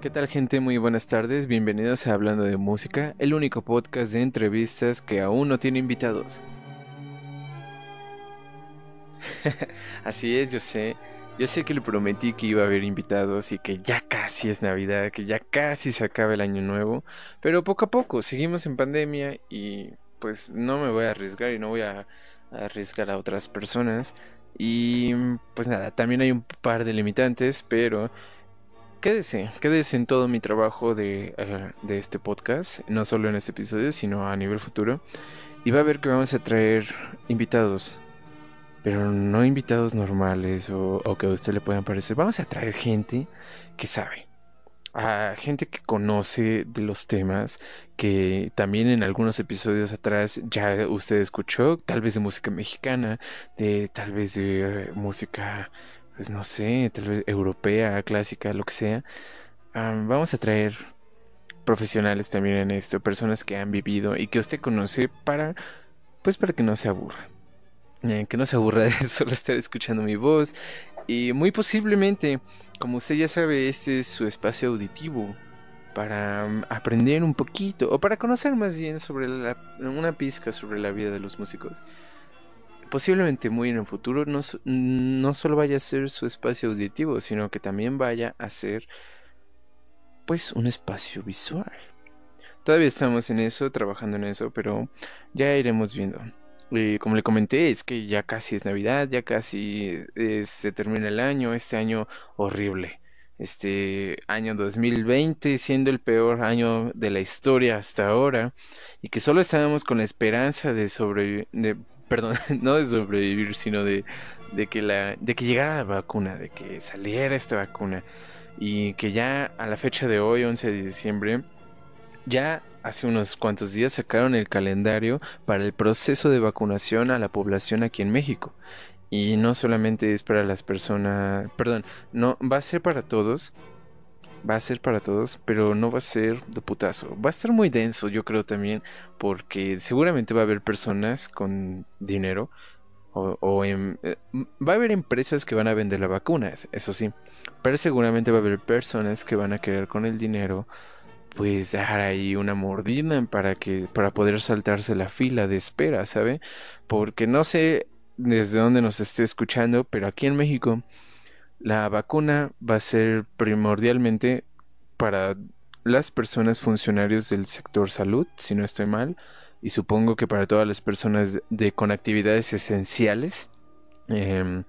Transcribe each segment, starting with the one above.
¿Qué tal gente? Muy buenas tardes, bienvenidos a Hablando de Música, el único podcast de entrevistas que aún no tiene invitados. Así es, yo sé, yo sé que le prometí que iba a haber invitados y que ya casi es Navidad, que ya casi se acaba el año nuevo, pero poco a poco seguimos en pandemia y pues no me voy a arriesgar y no voy a, arriesgar a otras personas. Y pues nada, también hay un par de limitantes, pero quédese, quédese en todo mi trabajo de, eh, de, este podcast, no solo en este episodio, sino a nivel futuro. Y va a ver que vamos a traer invitados, pero no invitados normales o, que a usted le puedan parecer. Vamos a traer gente que sabe, a gente que conoce de los temas, que también en algunos episodios atrás ya usted escuchó, tal vez de música mexicana, de tal vez de música pues no sé, tal vez europea, clásica, lo que sea. vamos a traer profesionales también en esto, personas que han vivido y que usted conoce para, pues para que no se aburra. Eh, que no se aburra de solo estar escuchando mi voz. Y muy posiblemente, como usted ya sabe, este es su espacio auditivo para aprender un poquito o para conocer más bien sobre una pizca sobre la vida de los músicos posiblemente muy en el futuro no, no solo vaya a ser su espacio auditivo, sino que también vaya a ser pues un espacio visual. Todavía estamos en eso, trabajando en eso, pero ya iremos viendo. Y como le comenté, es que ya casi es Navidad, ya casi eh, se termina el año, este año horrible. Este año 2020 siendo el peor año de la historia hasta ahora y que solo estábamos con la esperanza de sobrevivir, perdón, no de sobrevivir, sino de, de, que la, de que llegara la vacuna, de que saliera esta vacuna y que ya a la fecha de hoy, 11 de diciembre, ya hace unos cuantos días sacaron el calendario para el proceso de vacunación a la población aquí en México. Y no solamente es para las personas, perdón, no va a ser para todos, va a ser para todos, pero no va a ser de putazo. Va a estar muy denso, yo creo también, porque seguramente va a haber personas con dinero o, en, eh, va a haber empresas que van a vender las vacunas, eso sí, pero seguramente va a haber personas que van a querer con el dinero pues dejar ahí una mordida para que para poder saltarse la fila de espera, ¿sabe? Porque no sé desde dónde nos esté escuchando, pero aquí en México la vacuna va a ser primordialmente para las personas funcionarios del sector salud, si no estoy mal, y supongo que para todas las personas de, con actividades esenciales, em,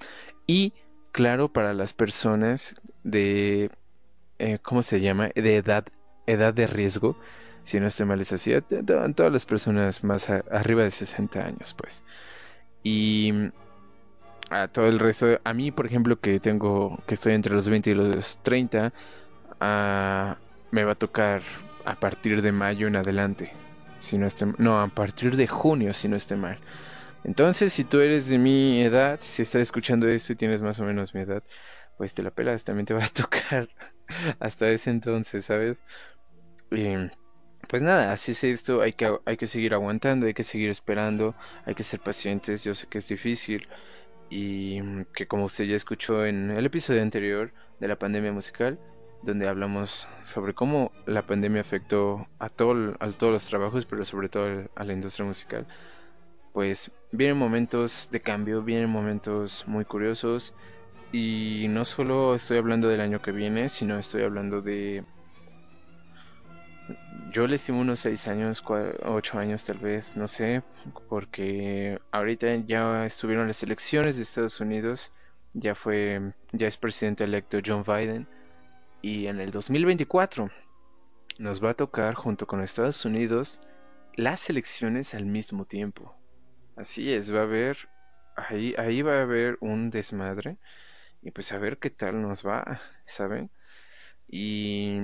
y claro, para las personas de, eh, ¿cómo se llama? De edad, edad de riesgo, si no estoy mal es así, todas las personas más arriba de 60 años, pues. Y a todo el resto. A mí, por ejemplo, que tengo, que estoy entre los 20 y los 30, ah, me va a tocar a partir de mayo en adelante. Si no, esté, no, a partir de junio, si no esté mal. Entonces, si tú eres de mi edad, si estás escuchando esto y tienes más o menos mi edad, pues te la pelas, también te va a tocar hasta ese entonces, ¿sabes? pues nada, así es esto, hay que, hay que seguir aguantando, hay que seguir esperando, hay que ser pacientes, yo sé que es difícil, y mm, que como usted ya escuchó en el episodio anterior de la pandemia musical, donde hablamos sobre cómo la pandemia afectó a, todo, a todos los trabajos, pero sobre todo a la industria musical, pues vienen momentos de cambio, vienen momentos muy curiosos y no solo estoy hablando del año que viene, sino estoy hablando de yo le estimo unos 6 años, 8 años tal vez, no sé, porque ahorita ya estuvieron las elecciones de Estados Unidos, ya fue, ya es presidente electo John Biden, y en el 2024 nos va a tocar junto con Estados Unidos las elecciones al mismo tiempo. Así es, va a haber, ahí, ahí va a haber un desmadre, y pues a ver qué tal nos va, ¿saben? Y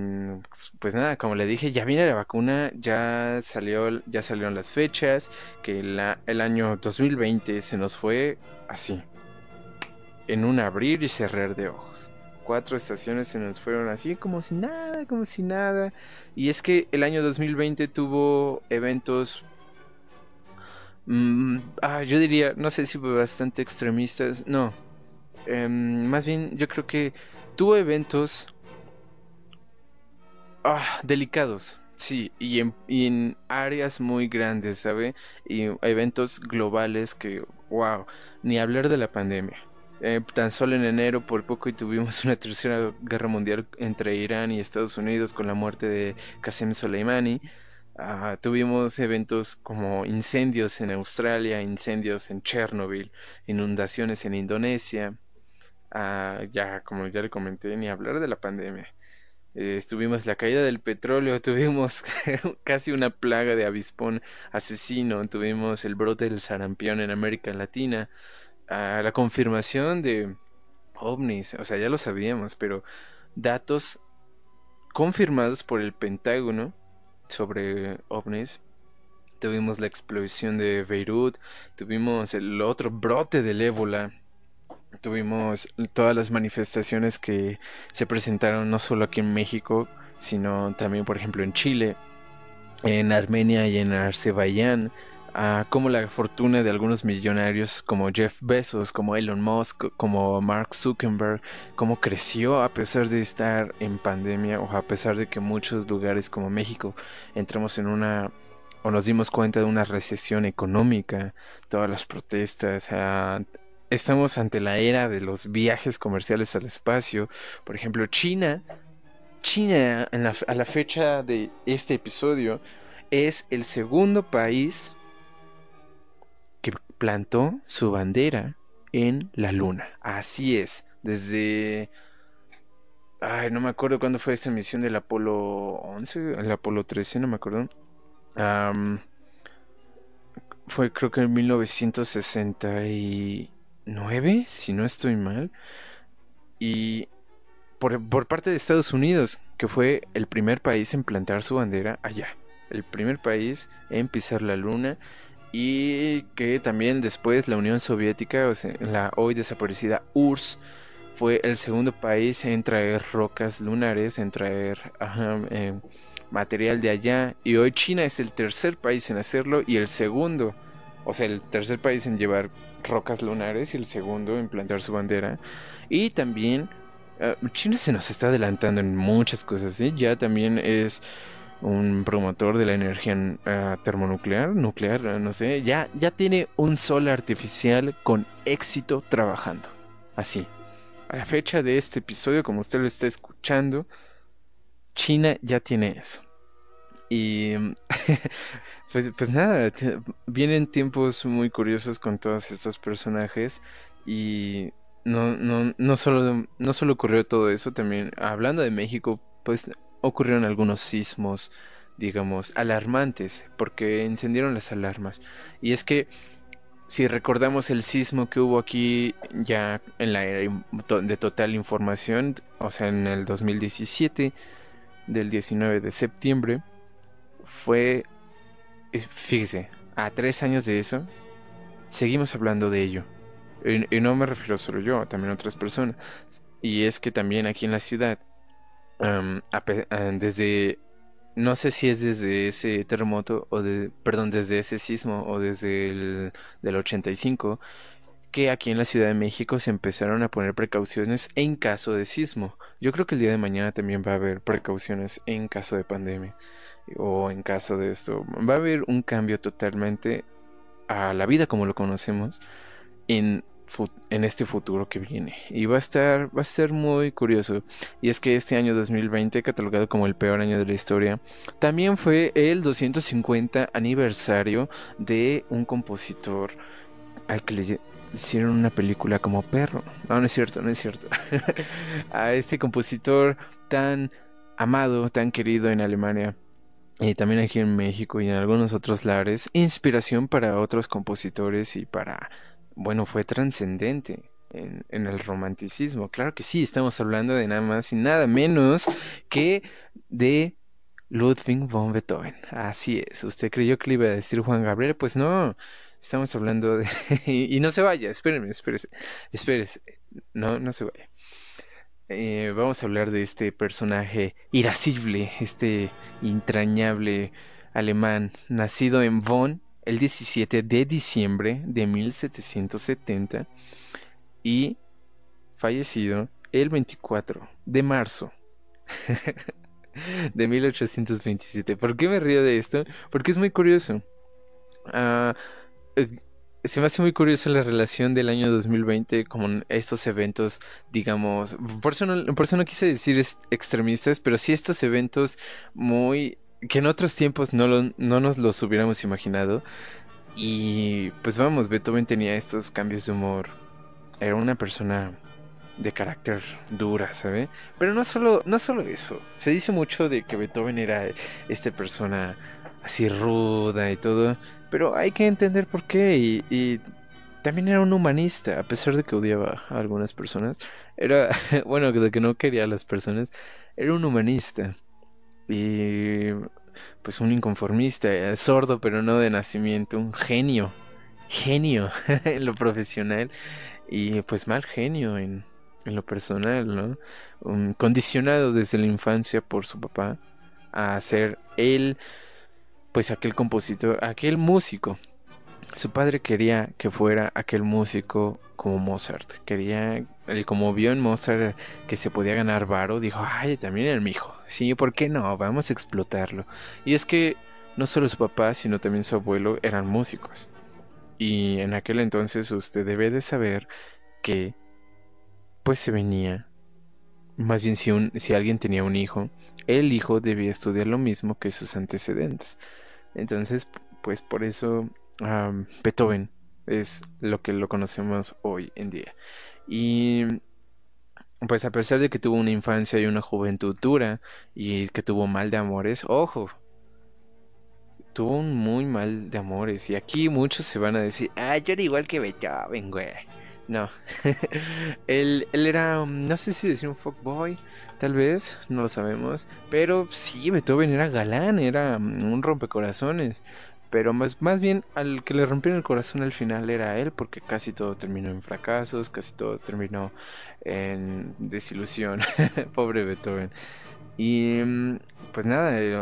pues nada, como le dije, ya viene la vacuna, ya salió, ya salieron las fechas, que la, el año 2020 se nos fue así, en un abrir y cerrar de ojos. Cuatro estaciones se nos fueron así, como si nada, como si nada. Y es que el año 2020 tuvo eventos, mm, ah, yo diría, no sé si bastante extremistas, no. Em, más bien, yo creo que tuvo eventos ah, delicados. Sí, y en, áreas muy grandes, ¿sabe? Y eventos globales que, wow, ni hablar de la pandemia. Eh, tan solo en enero por poco y tuvimos una tercera guerra mundial entre Irán y Estados Unidos con la muerte de Qasem Soleimani. Ah, tuvimos eventos como incendios en Australia, incendios en Chernobyl, inundaciones en Indonesia. Ah, ya, como ya le comenté, ni hablar de la pandemia. Eh, estuvimos la caída del petróleo, tuvimos casi una plaga de avispón asesino, tuvimos el brote del sarampión en América Latina, ah, la confirmación de ovnis, o sea, ya lo sabíamos, pero datos confirmados por el Pentágono sobre ovnis. Tuvimos la explosión de Beirut, tuvimos el otro brote del ébola, tuvimos todas las manifestaciones que se presentaron no solo aquí en México, sino también, por ejemplo, en Chile, en Armenia y en Azerbaiyán, a como la fortuna de algunos millonarios como Jeff Bezos, como Elon Musk, como Mark Zuckerberg, cómo creció a pesar de estar en pandemia o a pesar de que muchos lugares como México entramos en una o nos dimos cuenta de una recesión económica, todas las protestas, estamos ante la era de los viajes comerciales al espacio, por ejemplo, China, China a la fecha de este episodio es el segundo país plantó su bandera en la luna. Así es, desde... Ay, no me acuerdo cuándo fue esta misión del Apolo 11, el Apolo 13, no me acuerdo. fue creo que en 1969, si no estoy mal. Y por, por, parte de Estados Unidos, que fue el primer país en plantar su bandera allá. El primer país en pisar la luna y que también después la Unión Soviética, o sea, la hoy desaparecida URSS, fue el segundo país en traer rocas lunares, en traer eh, material de allá. Y hoy China es el tercer país en hacerlo y el segundo, o sea, el tercer país en llevar rocas lunares y el segundo en plantar su bandera. Y también eh, China se nos está adelantando en muchas cosas. Ya también es un promotor de la energía uh, termonuclear, nuclear, no sé, ya, ya tiene un sol artificial con éxito trabajando. Así. A la fecha de este episodio, como usted lo está escuchando, China ya tiene eso. Y pues, pues nada, vienen tiempos muy curiosos con todos estos personajes y no, no, no, solo, no solo ocurrió todo eso, también hablando de México, pues ocurrieron algunos sismos, digamos, alarmantes, porque encendieron las alarmas. Y es que, si recordamos el sismo que hubo aquí ya en la era de total información, o sea, en el 2017, del 19 de septiembre, fue, fíjese, a tres años de eso, seguimos hablando de ello. Y, no me refiero solo yo, también otras personas. Y es que también aquí en la ciudad desde, no sé si es desde ese terremoto o de, perdón, desde ese sismo o desde el del 85, que aquí en la Ciudad de México se empezaron a poner precauciones en caso de sismo. Yo creo que el día de mañana también va a haber precauciones en caso de pandemia o en caso de esto. Va a haber un cambio totalmente a la vida como lo conocemos en en este futuro que viene. Y va a estar, va a ser muy curioso. Y es que este año 2020, catalogado como el peor año de la historia, también fue el 250 aniversario de un compositor al que le hicieron una película como perro. No, no es cierto, no es cierto. a este compositor tan amado, tan querido en Alemania. Y también aquí en México y en algunos otros lares, inspiración para otros compositores y para bueno, fue trascendente en, el romanticismo. Claro que sí, estamos hablando de nada más y nada menos que de Ludwig von Beethoven. Así es. ¿Usted creyó que le iba a decir Juan Gabriel? Pues no. Estamos hablando de... y no se vaya, espérenme, espérese. Espérese. No, no se vaya. Eh, vamos a hablar de este personaje irascible, este entrañable alemán, nacido en Bonn el 17 de diciembre de 1770 y fallecido el 24 de marzo de 1827. ¿Por qué me río de esto? Porque es muy curioso. Ah, eh, se me hace muy curioso la relación del año 2020 con estos eventos, digamos, por eso no, por eso no quise decir extremistas, pero sí estos eventos muy que en otros tiempos no, no nos los hubiéramos imaginado. Y pues vamos, Beethoven tenía estos cambios de humor. Era una persona de carácter dura, ¿sabe? Pero no solo, no solo eso. Se dice mucho de que Beethoven era esta persona así ruda y todo. Pero hay que entender por qué. Y, y también era un humanista, a pesar de que odiaba a algunas personas. Era, bueno, de que no quería a las personas. Era un humanista. Y pues un inconformista, eh, sordo pero no de nacimiento, un genio, genio en lo profesional y pues mal genio en, en lo personal, ¿no? Un, condicionado desde la infancia por su papá a ser él, pues aquel compositor, aquel músico. Su padre quería que fuera aquel músico como Mozart. Quería, él como vio en Mozart que se podía ganar varo, dijo, ay, también el mi hijo. Sí, ¿por qué no? Vamos a explotarlo. Y es que no solo su papá, sino también su abuelo eran músicos. Y en aquel entonces usted debe de saber que pues se venía. Más bien si, un, si alguien tenía un hijo, el hijo debía estudiar lo mismo que sus antecedentes. Entonces, pues por eso Beethoven es lo que lo conocemos hoy en día. Y pues a pesar de que tuvo una infancia y una juventud dura y que tuvo mal de amores, ojo, tuvo un muy mal de amores. Y aquí muchos se van a decir, ah, yo era igual que Beethoven, güey. No, él, él, era, no sé si decir un fuckboy, tal vez, no lo sabemos. Pero sí, Beethoven era galán, era un rompecorazones. Pero más, más bien al que le rompieron el corazón al final era él, porque casi todo terminó en fracasos, casi todo terminó en desilusión. Pobre Beethoven. Y mm, pues nada, eh,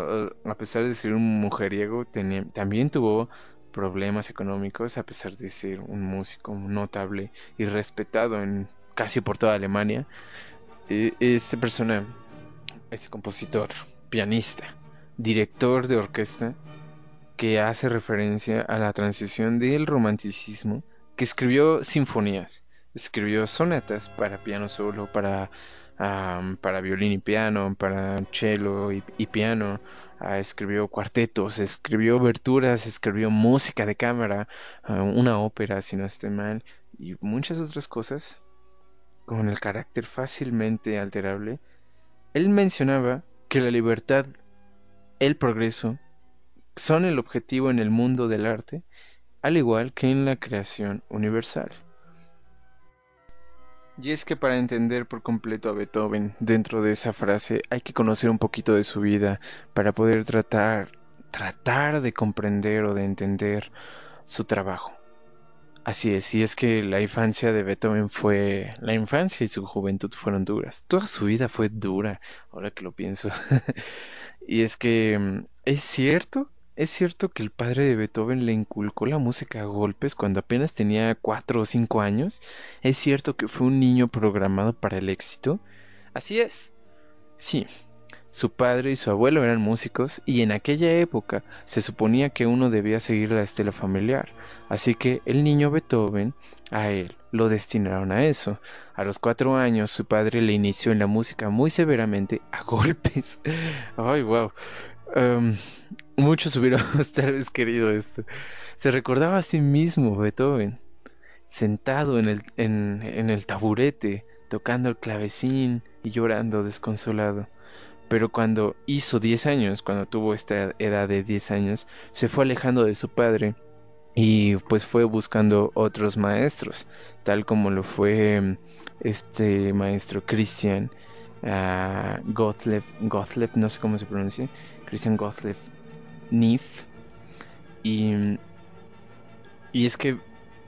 a pesar de ser un mujeriego, también tuvo problemas económicos, a pesar de ser un músico notable y respetado en casi por toda Alemania. E, esta persona, este compositor, pianista, director de orquesta, que hace referencia a la transición del romanticismo, que escribió sinfonías, escribió sonatas para piano solo, para, para violín y piano, para cello y, piano, ah, escribió cuartetos, escribió oberturas, escribió música de cámara, ah, una ópera, si no estoy mal, y muchas otras cosas con el carácter fácilmente alterable. Él mencionaba que la libertad, el progreso, son el objetivo en el mundo del arte, al igual que en la creación universal. Y es que para entender por completo a Beethoven dentro de esa frase hay que conocer un poquito de su vida para poder tratar, tratar de comprender o de entender su trabajo. Así es, y es que la infancia de Beethoven fue, la infancia y su juventud fueron duras. Toda su vida fue dura, ahora que lo pienso. y es que mm, es cierto ¿Es cierto que el padre de Beethoven le inculcó la música a golpes cuando apenas tenía cuatro o cinco años? ¿Es cierto que fue un niño programado para el éxito? Así es. Sí, su padre y su abuelo eran músicos y en aquella época se suponía que uno debía seguir la estela familiar, así que el niño Beethoven a él lo destinaron a eso. A los cuatro años su padre le inició en la música muy severamente a golpes. Ay, wow. Muchos hubiéramos tal vez querido esto. Se recordaba a sí mismo Beethoven, sentado en el, en, el taburete, tocando el clavecín y llorando desconsolado. Pero cuando hizo 10 años, cuando tuvo esta edad de 10 años, se fue alejando de su padre y pues fue buscando otros maestros, tal como lo fue este maestro Christian uh, Gottlieb, Gottlieb, no sé cómo se pronuncia, Christian Gottlieb Nif. Y, y es que,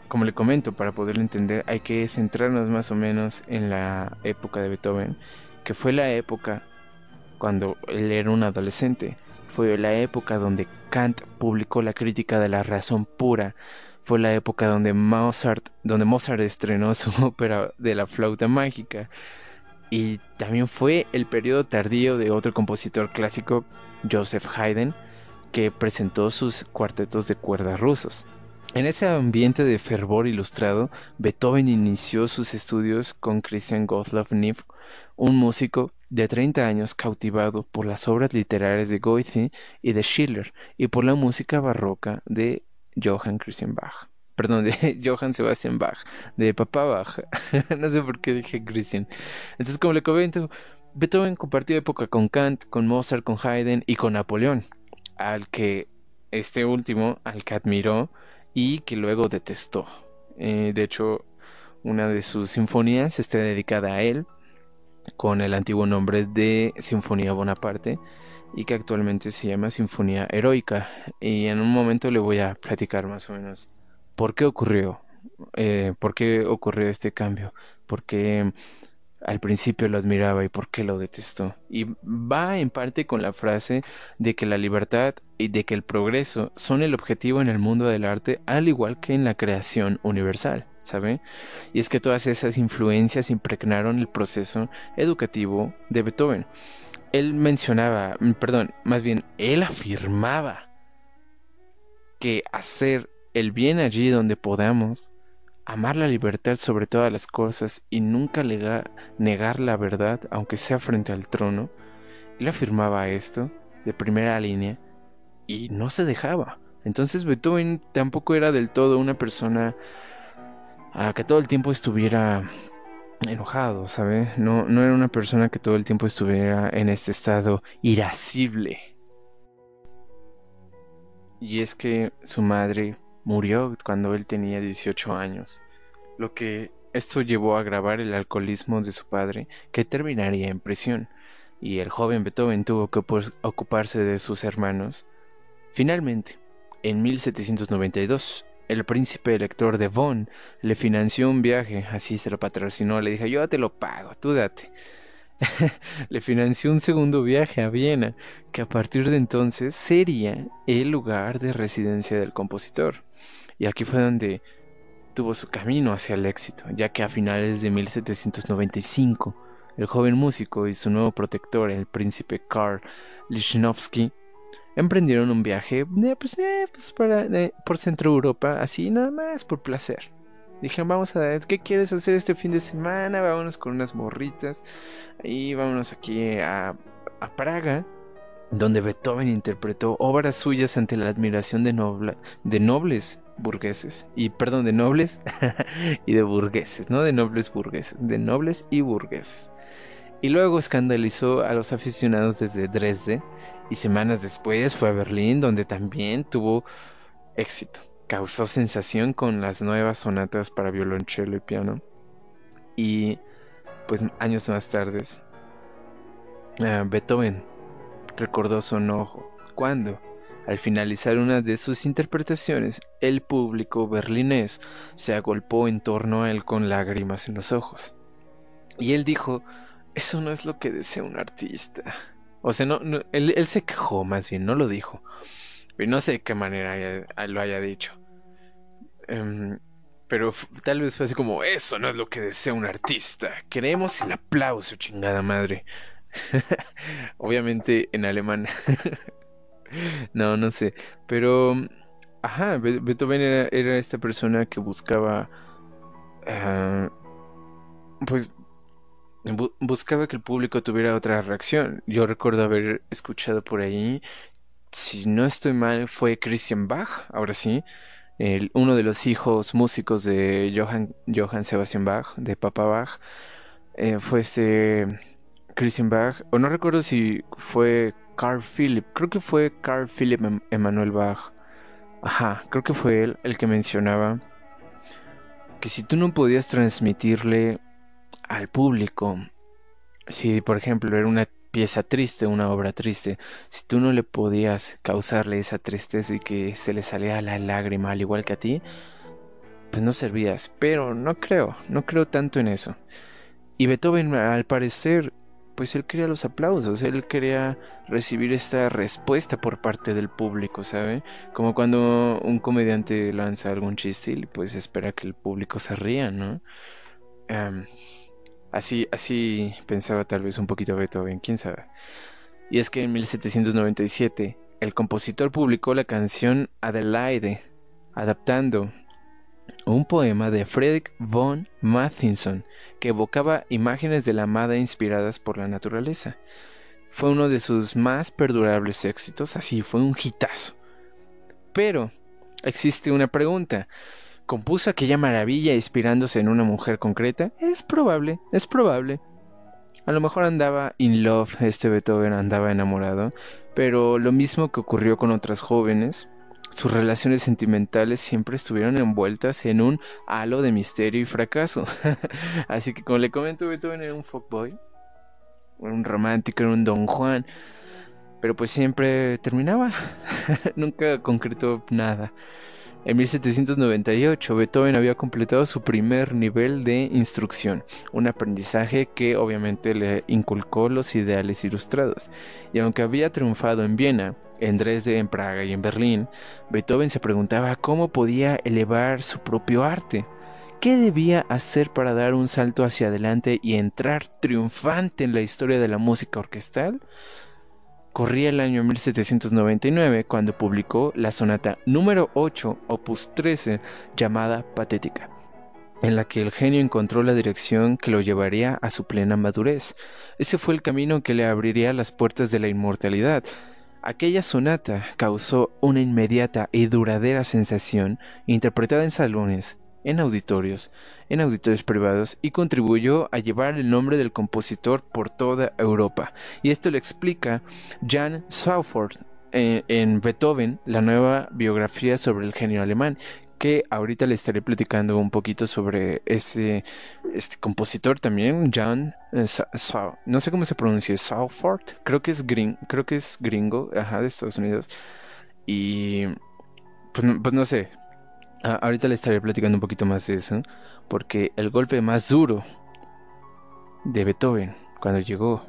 como le comento, para poderlo entender hay que centrarnos más o menos en la época de Beethoven, que fue la época cuando él era un adolescente. Fue la época donde Kant publicó la crítica de la razón pura. Fue la época donde Mozart, donde Mozart estrenó su ópera de la flauta mágica. y también fue el periodo tardío de otro compositor clásico, Joseph Haydn, que presentó sus cuartetos de cuerdas rusos. En ese ambiente de fervor ilustrado, Beethoven inició sus estudios con Christian Gottlob Neff, un músico de 30 años cautivado por las obras literarias de Goethe y de Schiller y por la música barroca de Johann Christian Bach. Perdón, de Johann Sebastian Bach, de Papá Bach. no sé por qué dije Christian. Entonces, como le comento, Beethoven compartió época con Kant, con Mozart, con Haydn y con Napoleón, al que este último, al que admiró y que luego detestó. Eh, de hecho, una de sus sinfonías está dedicada a él, con el antiguo nombre de Sinfonía Bonaparte, y que actualmente se llama Sinfonía Heroica. Y en un momento le voy a platicar más o menos por qué ocurrió, eh, por qué ocurrió este cambio, por qué al principio lo admiraba y por qué lo detestó. Y va en parte con la frase de que la libertad y de que el progreso son el objetivo en el mundo del arte, al igual que en la creación universal, ¿sabe? Y es que todas esas influencias impregnaron el proceso educativo de Beethoven. Él mencionaba, mm, perdón, más bien, él afirmaba que hacer el bien allí donde podamos amar la libertad sobre todas las cosas y nunca negar la verdad, aunque sea frente al trono, él afirmaba esto de primera línea y no se dejaba. Entonces Beethoven tampoco era del todo una persona a que todo el tiempo estuviera enojado, ¿sabe? No, no era una persona que todo el tiempo estuviera en este estado irascible. Y es que su madre Murió cuando él tenía 18 años, lo que esto llevó a agravar el alcoholismo de su padre, que terminaría en prisión, y el joven Beethoven tuvo que ocuparse de sus hermanos. Finalmente, en 1792, el príncipe elector de Bonn le financió un viaje, así se lo patrocinó, le dijo, yo te lo pago, tú date. le financió un segundo viaje a Viena, que a partir de entonces sería el lugar de residencia del compositor. Y aquí fue donde tuvo su camino hacia el éxito, ya que a finales de 1795 el joven músico y su nuevo protector, el príncipe Karl Lichnowsky, emprendieron un viaje eh, pues, eh, pues por Centro Europa, así nada más por placer. Dijeron, vamos a ver, ¿qué quieres hacer este fin de semana? Vámonos con unas morritas. Y vámonos aquí a, Praga donde Beethoven interpretó obras suyas ante la admiración de nobles burgueses, y perdón, de nobles y de burgueses, no de nobles burgueses, de nobles y burgueses. Y luego escandalizó a los aficionados desde Dresde y semanas después fue a Berlín donde también tuvo éxito. Causó sensación con las nuevas sonatas para violonchelo y piano. Y pues años más tarde, ah, Beethoven recordó su enojo cuando, al finalizar una de sus interpretaciones, el público berlinés se agolpó en torno a él con lágrimas en los ojos. Y él dijo, eso no es lo que desea un artista. O sea, no, él, se quejó más bien, no lo dijo. Y no sé de qué manera lo haya dicho. Em, pero tal vez fue así como, eso no es lo que desea un artista. Queremos el aplauso, chingada madre. Obviamente en alemán. no, no sé. Pero, ajá, Beethoven era, esta persona que buscaba, ah, pues, buscaba que el público tuviera otra reacción. Yo recuerdo haber escuchado por ahí, si no estoy mal, fue Christian Bach, ahora sí. El, uno de los hijos músicos de Johann, Johann Sebastian Bach, de Papa Bach, eh, fue este Christian Bach, o no recuerdo si fue Carl Philip, creo que fue Carl Philip em-, Emanuel Bach. Ajá, creo que fue él el que mencionaba que si tú no podías transmitirle al público, si por ejemplo era una pieza triste, una obra triste, si tú no le podías causarle esa tristeza y que se le saliera la lágrima al igual que a ti, pues no servías. Pero no creo, no creo tanto en eso. Y Beethoven al parecer pues él quería los aplausos, él quería recibir esta respuesta por parte del público, ¿sabe? Como cuando un comediante lanza algún chiste y pues espera que el público se ría, ¿no? Así, así pensaba tal vez un poquito Beethoven, quién sabe. Y es que en 1797 el compositor publicó la canción Adelaide, adaptando un poema de Friedrich von Mathinson que evocaba imágenes de la amada inspiradas por la naturaleza. Fue uno de sus más perdurables éxitos, así fue un hitazo. Pero existe una pregunta. ¿Compuso aquella maravilla inspirándose en una mujer concreta? Es probable, es probable. A lo mejor andaba in love, este Beethoven andaba enamorado, pero lo mismo que ocurrió con otras jóvenes, sus relaciones sentimentales siempre estuvieron envueltas en un halo de misterio y fracaso. Así que como le comento, Beethoven era un fuckboy, un romántico, era un don Juan, pero pues siempre terminaba, nunca concretó nada. En 1798, Beethoven había completado su primer nivel de instrucción, un aprendizaje que obviamente le inculcó los ideales ilustrados. Y aunque había triunfado en Viena, en Dresde, en Praga y en Berlín, Beethoven se preguntaba cómo podía elevar su propio arte. ¿Qué debía hacer para dar un salto hacia adelante y entrar triunfante en la historia de la música orquestal? Corría el año 1799 cuando publicó la sonata número 8, opus 13, llamada Patética, en la que el genio encontró la dirección que lo llevaría a su plena madurez. Ese fue el camino que le abriría las puertas de la inmortalidad. Aquella sonata causó una inmediata y duradera sensación, interpretada en salones, en auditorios, en auditorios privados y contribuyó a llevar el nombre del compositor por toda Europa. Y esto lo explica Jan Sauford eh, en, Beethoven, la nueva biografía sobre el genio alemán, que ahorita le estaré platicando un poquito sobre ese este compositor también, Jan eh, no sé cómo se pronuncia, Sauford, creo que es gring, creo que es gringo, ajá, de Estados Unidos. Y pues, pues no sé, ahorita le estaré platicando un poquito más de eso, porque el golpe más duro de Beethoven cuando llegó,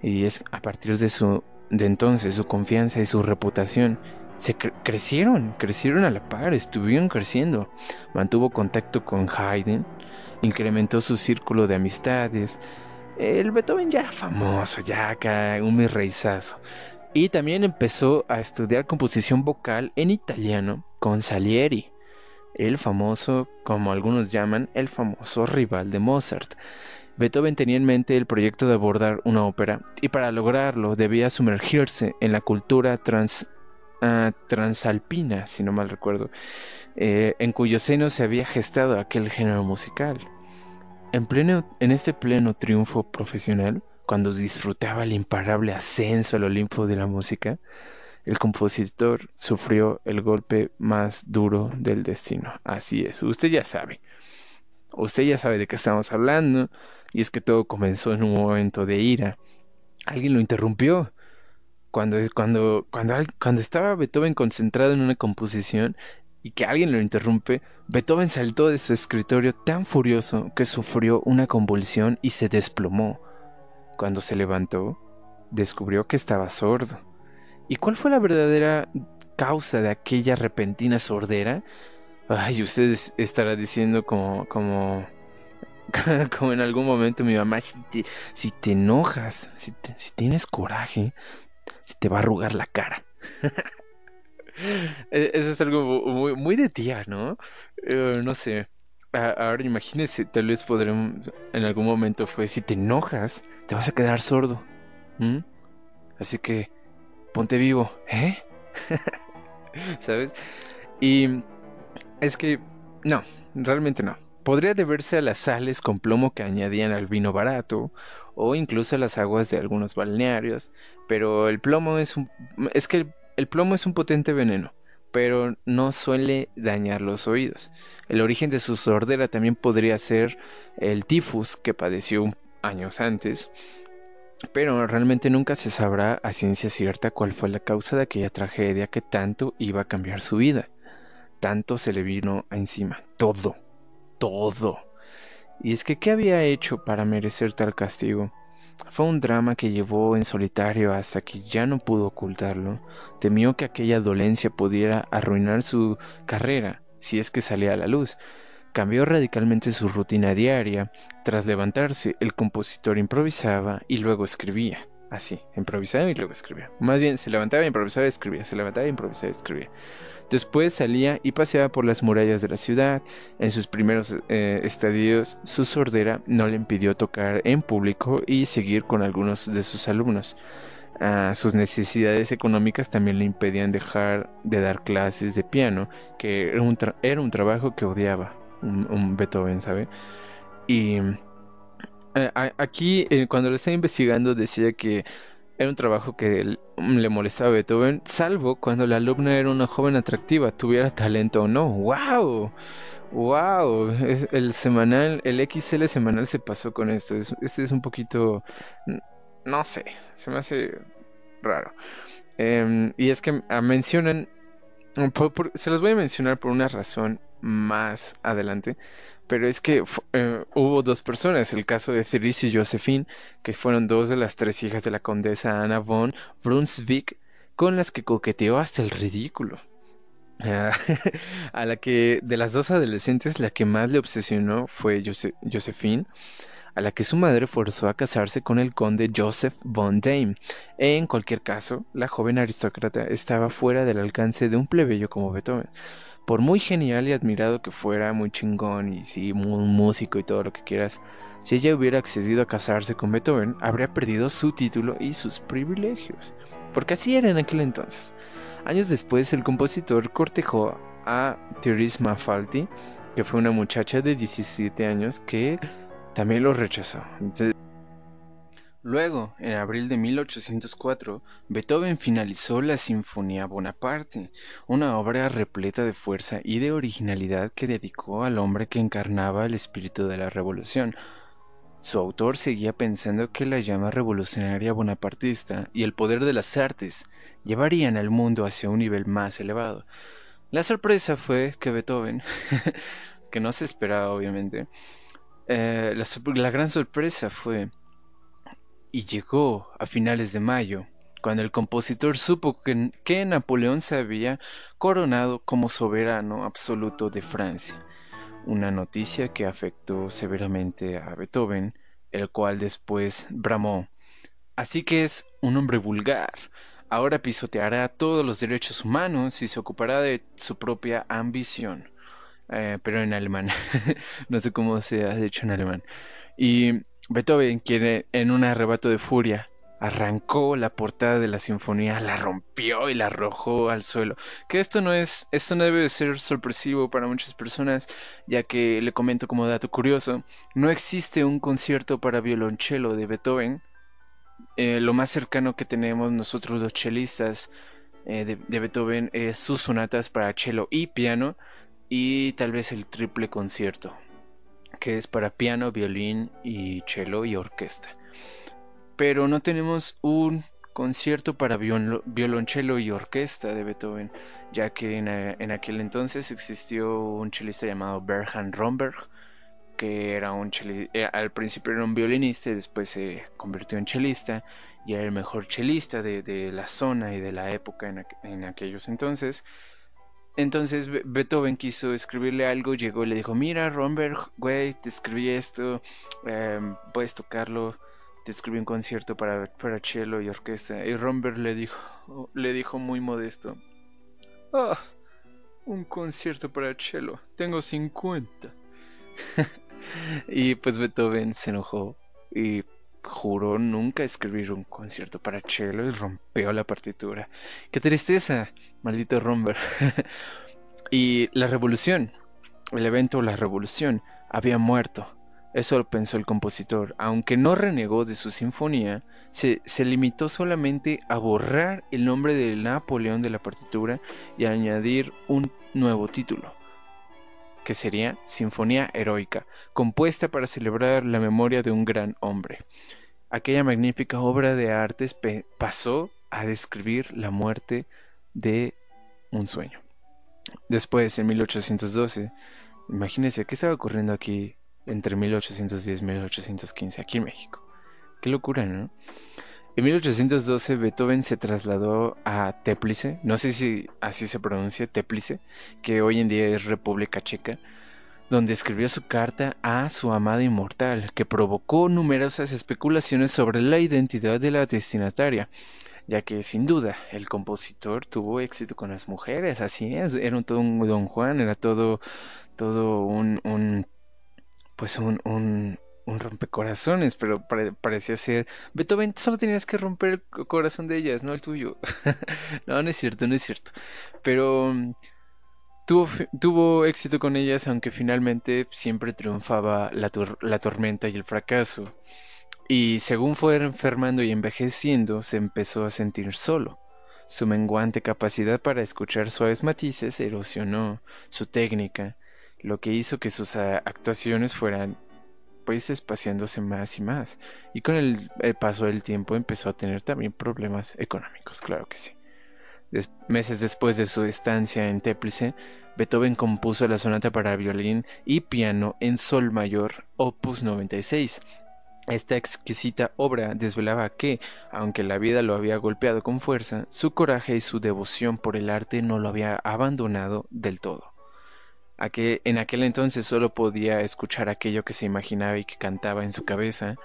y es a partir de su de entonces su confianza y su reputación se crecieron, crecieron a la par, estuvieron creciendo. Mantuvo contacto con Haydn, incrementó su círculo de amistades. El Beethoven ya era famoso, ya acá, un mirreizazo. Y también empezó a estudiar composición vocal en italiano con Salieri el famoso, como algunos llaman, el famoso rival de Mozart. Beethoven tenía en mente el proyecto de abordar una ópera y para lograrlo debía sumergirse en la cultura trans, ah, transalpina, si no mal recuerdo, eh, en cuyo seno se había gestado aquel género musical. En, pleno, en este pleno triunfo profesional, cuando disfrutaba el imparable ascenso al Olimpo de la música, el compositor sufrió el golpe más duro del destino. Así es, usted ya sabe. Usted ya sabe de qué estamos hablando. Y es que todo comenzó en un momento de ira. Alguien lo interrumpió. Cuando, cuando, cuando, cuando estaba Beethoven concentrado en una composición y que alguien lo interrumpe, Beethoven saltó de su escritorio tan furioso que sufrió una convulsión y se desplomó. Cuando se levantó, descubrió que estaba sordo. ¿Y cuál fue la verdadera causa de aquella repentina sordera? Ay, usted estará diciendo como, como, como en algún momento mi mamá, si te, si te enojas, si, tienes coraje, se te va a arrugar la cara. E, eso es algo muy, de tía, ¿no? Eh, no sé. Ahora imagínese, tal vez podremos, en algún momento fue, si te enojas, te vas a quedar sordo. Así que ponte vivo, ¿eh? ¿Sabes? Y es que, no, realmente no. Podría deberse a las sales con plomo que añadían al vino barato, o incluso a las aguas de algunos balnearios, pero el plomo es un... es que el, plomo es un potente veneno, pero no suele dañar los oídos. El origen de su sordera también podría ser el tifus que padeció años antes, pero realmente nunca se sabrá a ciencia cierta cuál fue la causa de aquella tragedia que tanto iba a cambiar su vida. Tanto se le vino encima. Todo. Todo. Y es que, ¿qué había hecho para merecer tal castigo? Fue un drama que llevó en solitario hasta que ya no pudo ocultarlo. Temió que aquella dolencia pudiera arruinar su carrera si es que salía a la luz. cambió radicalmente su rutina diaria. Tras levantarse, el compositor improvisaba y luego escribía. Así, improvisaba y luego escribía. Más bien, se levantaba, improvisaba escribía. Se levantaba, improvisaba escribía. Después salía y paseaba por las murallas de la ciudad. En sus primeros eh, estadios, su sordera no le impidió tocar en público y seguir con algunos de sus alumnos. Ah, sus necesidades económicas también le impedían dejar de dar clases de piano, que era un, era un trabajo que odiaba, un, Beethoven, ¿sabe? Y eh, aquí, eh, cuando lo estaba investigando, decía que era un trabajo que le molestaba a Beethoven, salvo cuando la alumna era una joven atractiva, tuviera talento o no. ¡Wow! ¡Wow! El semanal, el XL semanal se pasó con esto. Esto es un poquito. No sé, se me hace raro. Em, y es que ah, mencionan. se los voy a mencionar por una razón más adelante. Pero es que eh, hubo dos personas, el caso de Therese y Josephine, que fueron dos de las tres hijas de la condesa Anna von Brunswick, con las que coqueteó hasta el ridículo. a la que de las dos adolescentes la que más le obsesionó fue Josephine, a la que su madre forzó a casarse con el conde Joseph von Dame. En cualquier caso, la joven aristócrata estaba fuera del alcance de un plebeyo como Beethoven por muy genial y admirado que fuera, muy chingón y sí, muy músico y todo lo que quieras, si ella hubiera accedido a casarse con Beethoven, habría perdido su título y sus privilegios. Porque así era en aquel entonces. Años después, el compositor cortejó a Therese Mafalti, que fue una muchacha de 17 años que también lo rechazó. Luego, en abril de 1804, Beethoven finalizó la Sinfonía Bonaparte, una obra repleta de fuerza y de originalidad que dedicó al hombre que encarnaba el espíritu de la revolución. Su autor seguía pensando que la llama revolucionaria bonapartista y el poder de las artes llevarían al mundo hacia un nivel más elevado. La sorpresa fue que Beethoven, que no se esperaba obviamente, eh, la gran sorpresa fue y llegó a finales de mayo, cuando el compositor supo que, Napoleón se había coronado como soberano absoluto de Francia, una noticia que afectó severamente a Beethoven, el cual después bramó. Así que es un hombre vulgar. Ahora pisoteará todos los derechos humanos y se ocupará de su propia ambición. Eh, pero en alemán. no sé cómo se ha dicho en alemán. Y Beethoven, quien en un arrebato de furia arrancó la portada de la sinfonía, la rompió y la arrojó al suelo. Que esto no es, esto no debe ser sorpresivo para muchas personas, ya que le comento como dato curioso, no existe un concierto para violonchelo de Beethoven. Eh, lo más cercano que tenemos nosotros los chelistas eh, de, de Beethoven es sus sonatas para cello y piano y tal vez el triple concierto que es para piano, violín y cello y orquesta. Pero no tenemos un concierto para violonchelo y orquesta de Beethoven, ya que en, aquel entonces existió un chelista llamado Berhan Romberg, que era un eh, al principio era un violinista y después se convirtió en chelista y era el mejor chelista de, la zona y de la época en aquellos entonces. Entonces Beethoven quiso escribirle algo, llegó y le dijo, mira Romberg, güey, te escribí esto, em, puedes tocarlo, te escribí un concierto para, para cello y orquesta. Y Romberg le dijo, le dijo muy modesto, ah, un concierto para cello, tengo 50. y pues Beethoven se enojó y juró nunca escribir un concierto para cello y rompió la partitura. ¡Qué tristeza! Maldito Romber. y la revolución, el evento La Revolución, había muerto. Eso pensó el compositor. Aunque no renegó de su sinfonía, se, se, limitó solamente a borrar el nombre de Napoleón de la partitura y a añadir un nuevo título, que sería Sinfonía Heroica, compuesta para celebrar la memoria de un gran hombre aquella magnífica obra de artes pasó a describir la muerte de un sueño. Después, en 1812, imagínense qué estaba ocurriendo aquí entre 1810 y 1815, aquí en México. Qué locura, ¿no? En 1812 Beethoven se trasladó a Teplice, no sé si así se pronuncia, Teplice, que hoy en día es República Checa, donde escribió su carta a su amada inmortal, que provocó numerosas especulaciones sobre la identidad de la destinataria, ya que sin duda el compositor tuvo éxito con las mujeres, así es, era todo un don Juan, era todo, todo un, un pues un, un, un rompecorazones, pero parecía ser Beethoven, solo tenías que romper el corazón de ellas, no el tuyo. no, no es cierto, no es cierto. Pero mm, tuvo, tuvo éxito con ellas, aunque finalmente siempre triunfaba la, la tormenta y el fracaso. Y según fue enfermando y envejeciendo, se empezó a sentir solo. Su menguante capacidad para escuchar suaves matices erosionó su técnica, lo que hizo que sus actuaciones fueran pues espaciándose más y más. Y con el, paso del tiempo empezó a tener también problemas económicos, claro que sí. meses después de su estancia en Teplice, Beethoven compuso la sonata para violín y piano en sol mayor, opus 96. Esta exquisita obra desvelaba que, aunque la vida lo había golpeado con fuerza, su coraje y su devoción por el arte no lo había abandonado del todo en aquel entonces solo podía escuchar aquello que se imaginaba y que cantaba en su cabeza,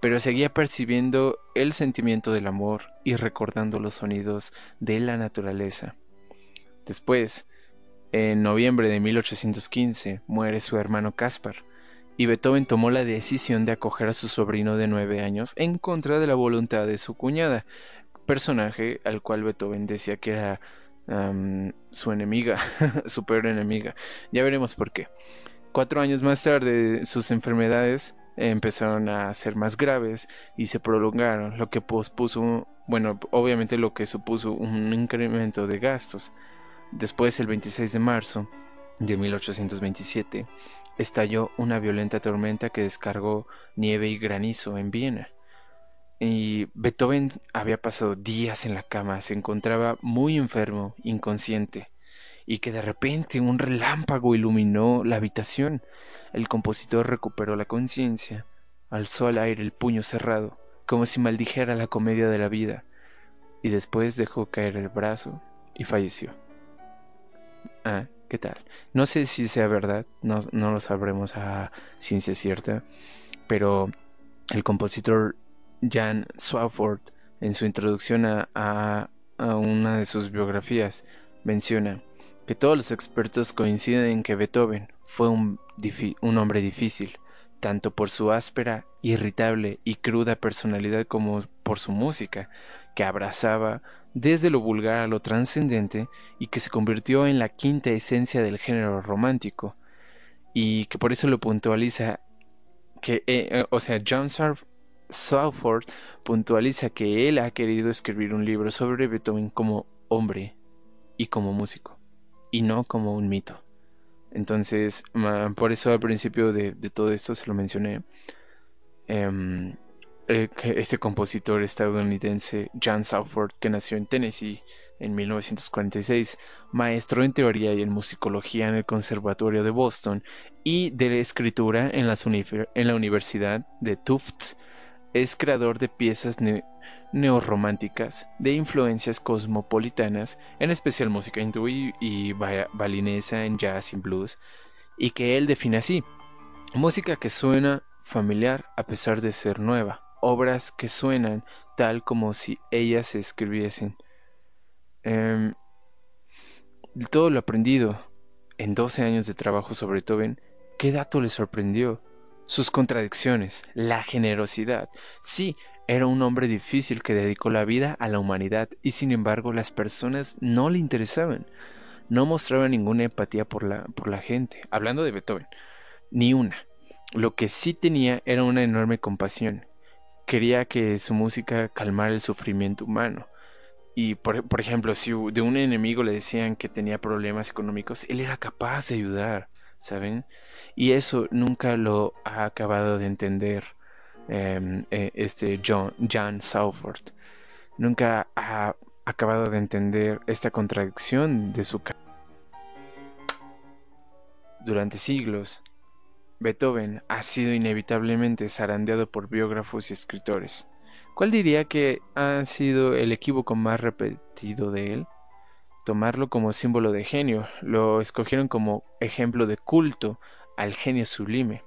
pero seguía percibiendo el sentimiento del amor y recordando los sonidos de la naturaleza. Después, en noviembre de 1815, muere su hermano Caspar, y Beethoven tomó la decisión de acoger a su sobrino de nueve años en contra de la voluntad de su cuñada, personaje al cual Beethoven decía que era su enemiga, su peor enemiga. Ya veremos por qué. Cuatro años más tarde, sus enfermedades empezaron a ser más graves y se prolongaron, lo que pospuso, bueno, obviamente lo que supuso un incremento de gastos. Después, el 26 de marzo de 1827, estalló una violenta tormenta que descargó nieve y granizo en Viena. Y Beethoven había pasado días en la cama, se encontraba muy enfermo, inconsciente, y que de repente un relámpago iluminó la habitación. El compositor recuperó la conciencia, alzó al aire el puño cerrado, como si maldijera la comedia de la vida, y después dejó caer el brazo y falleció. Ah, ¿qué tal? No sé si sea verdad, no, no lo sabremos a ciencia cierta, pero el compositor Jan Swafford, en su introducción a, una de sus biografías, menciona que todos los expertos coinciden en que Beethoven fue un, hombre difícil, tanto por su áspera, irritable y cruda personalidad como por su música, que abrazaba desde lo vulgar a lo trascendente y que se convirtió en la quinta esencia del género romántico, y que por eso lo puntualiza que, eh, o sea, John Salford puntualiza que él ha querido escribir un libro sobre Beethoven como hombre y como músico, y no como un mito. Entonces, por eso al principio de, todo esto se lo mencioné. Em, eh, este compositor estadounidense, John Salford, que nació en Tennessee en 1946, maestro en teoría y en musicología en el Conservatorio de Boston y de escritura en, en la Universidad de Tufts es creador de piezas neorrománticas de influencias cosmopolitanas, en especial música hindú y, balinesa en jazz y blues, y que él define así: música que suena familiar a pesar de ser nueva, obras que suenan tal como si ellas se escribiesen. Em, todo lo aprendido en 12 años de trabajo sobre Beethoven, ¿qué dato le sorprendió? Sus contradicciones, la generosidad. Sí, era un hombre difícil que dedicó la vida a la humanidad y sin embargo las personas no le interesaban. No mostraba ninguna empatía por la, por la gente, hablando de Beethoven, ni una. Lo que sí tenía era una enorme compasión. Quería que su música calmara el sufrimiento humano. Y por, por ejemplo, si de un enemigo le decían que tenía problemas económicos, él era capaz de ayudar. ¿Saben? Y eso nunca lo ha acabado de entender em, eh, este John, John. Nunca ha acabado de entender esta contradicción de su Durante siglos, Beethoven ha sido inevitablemente zarandeado por biógrafos y escritores. ¿Cuál diría que ha sido el equívoco más repetido de él? Tomarlo como símbolo de genio, lo escogieron como ejemplo de culto al genio sublime.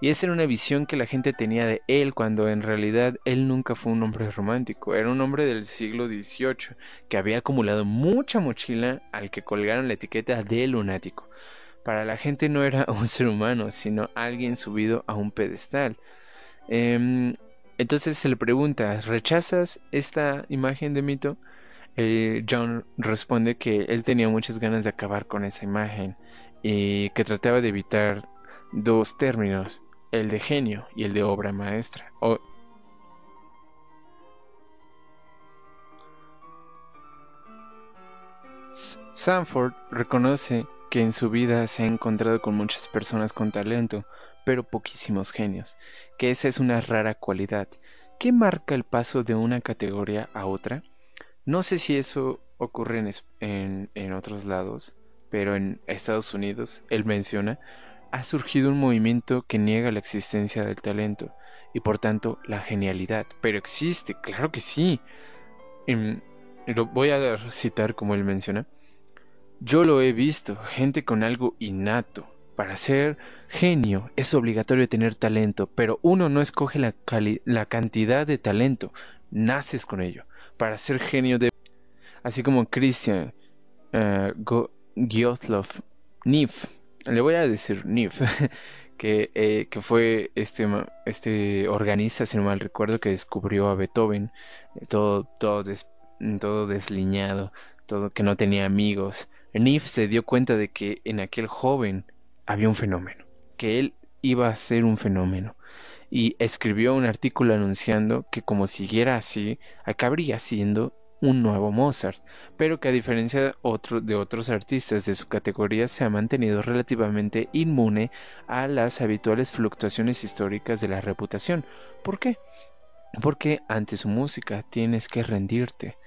Y esa era una visión que la gente tenía de él cuando en realidad él nunca fue un hombre romántico, era un hombre del siglo XVIII que había acumulado mucha mochila al que colgaron la etiqueta de lunático. Para la gente no era un ser humano, sino alguien subido a un pedestal. Em, entonces se le pregunta, ¿rechazas esta imagen de mito? Eh, John responde que él tenía muchas ganas de acabar con esa imagen y que trataba de evitar dos términos, el de genio y el de obra maestra. Sanford reconoce que en su vida se ha encontrado con muchas personas con talento, pero poquísimos genios, que esa es una rara cualidad. ¿Qué marca el paso de una categoría a otra? No sé si eso ocurre en, otros lados, pero en Estados Unidos, él menciona, ha surgido un movimiento que niega la existencia del talento y por tanto la genialidad. Pero existe, claro que sí. Em, lo voy a citar como él menciona. Yo lo he visto, gente con algo innato. Para ser genio es obligatorio tener talento, pero uno no escoge la cantidad de talento, naces con ello. Para ser genio de... Así como Christian uh, Nif, le voy a decir Nif, que, eh, que, fue este, este organista, si no mal recuerdo, que descubrió a Beethoven, eh, todo, todo, todo desliñado, todo que no tenía amigos. Nif se dio cuenta de que en aquel joven había un fenómeno, que él iba a ser un fenómeno. Y escribió un artículo anunciando que como siguiera así, acabaría siendo un nuevo Mozart, pero que a diferencia de, de otros artistas de su categoría se ha mantenido relativamente inmune a las habituales fluctuaciones históricas de la reputación. ¿Por qué? Porque ante su música tienes que rendirte.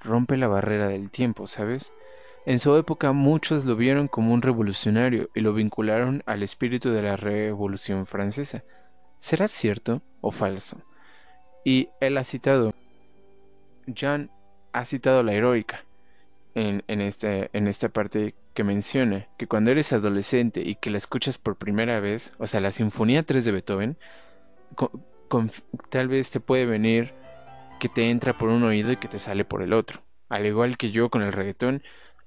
Rompe la barrera del tiempo, ¿sabes? En su época muchos lo vieron como un revolucionario y lo vincularon al espíritu de la Revolución Francesa. ¿Será cierto o falso? Y él ha citado, Jean ha citado la heroica en, en, este, en esta parte que menciona que cuando eres adolescente y que la escuchas por primera vez, o sea, la Sinfonía 3 de Beethoven, tal vez te puede venir que te entra por un oído y que te sale por el otro. Al igual que yo con el reggaetón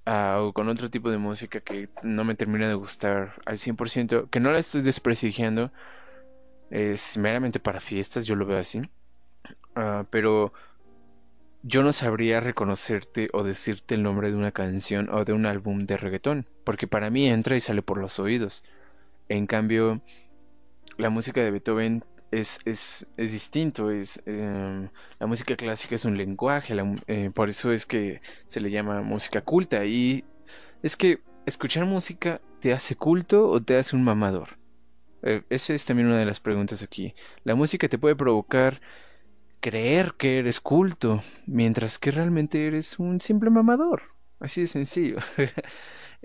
ah, o con otro tipo de música que no me termina de gustar al 100%, que no la estoy desprestigiando, es meramente para fiestas, yo lo veo así. Uh, pero yo no sabría reconocerte o decirte el nombre de una canción o de un álbum de reggaetón, porque para mí entra y sale por los oídos. En cambio, la música de Beethoven es, es, es distinto, es, em, la música clásica es un lenguaje, eh, por eso es que se le llama música culta. Y es que escuchar música te hace culto o te hace un mamador. Eh, esa es también una de las preguntas aquí. La música te puede provocar creer que eres culto, mientras que realmente eres un simple mamador. Así de sencillo.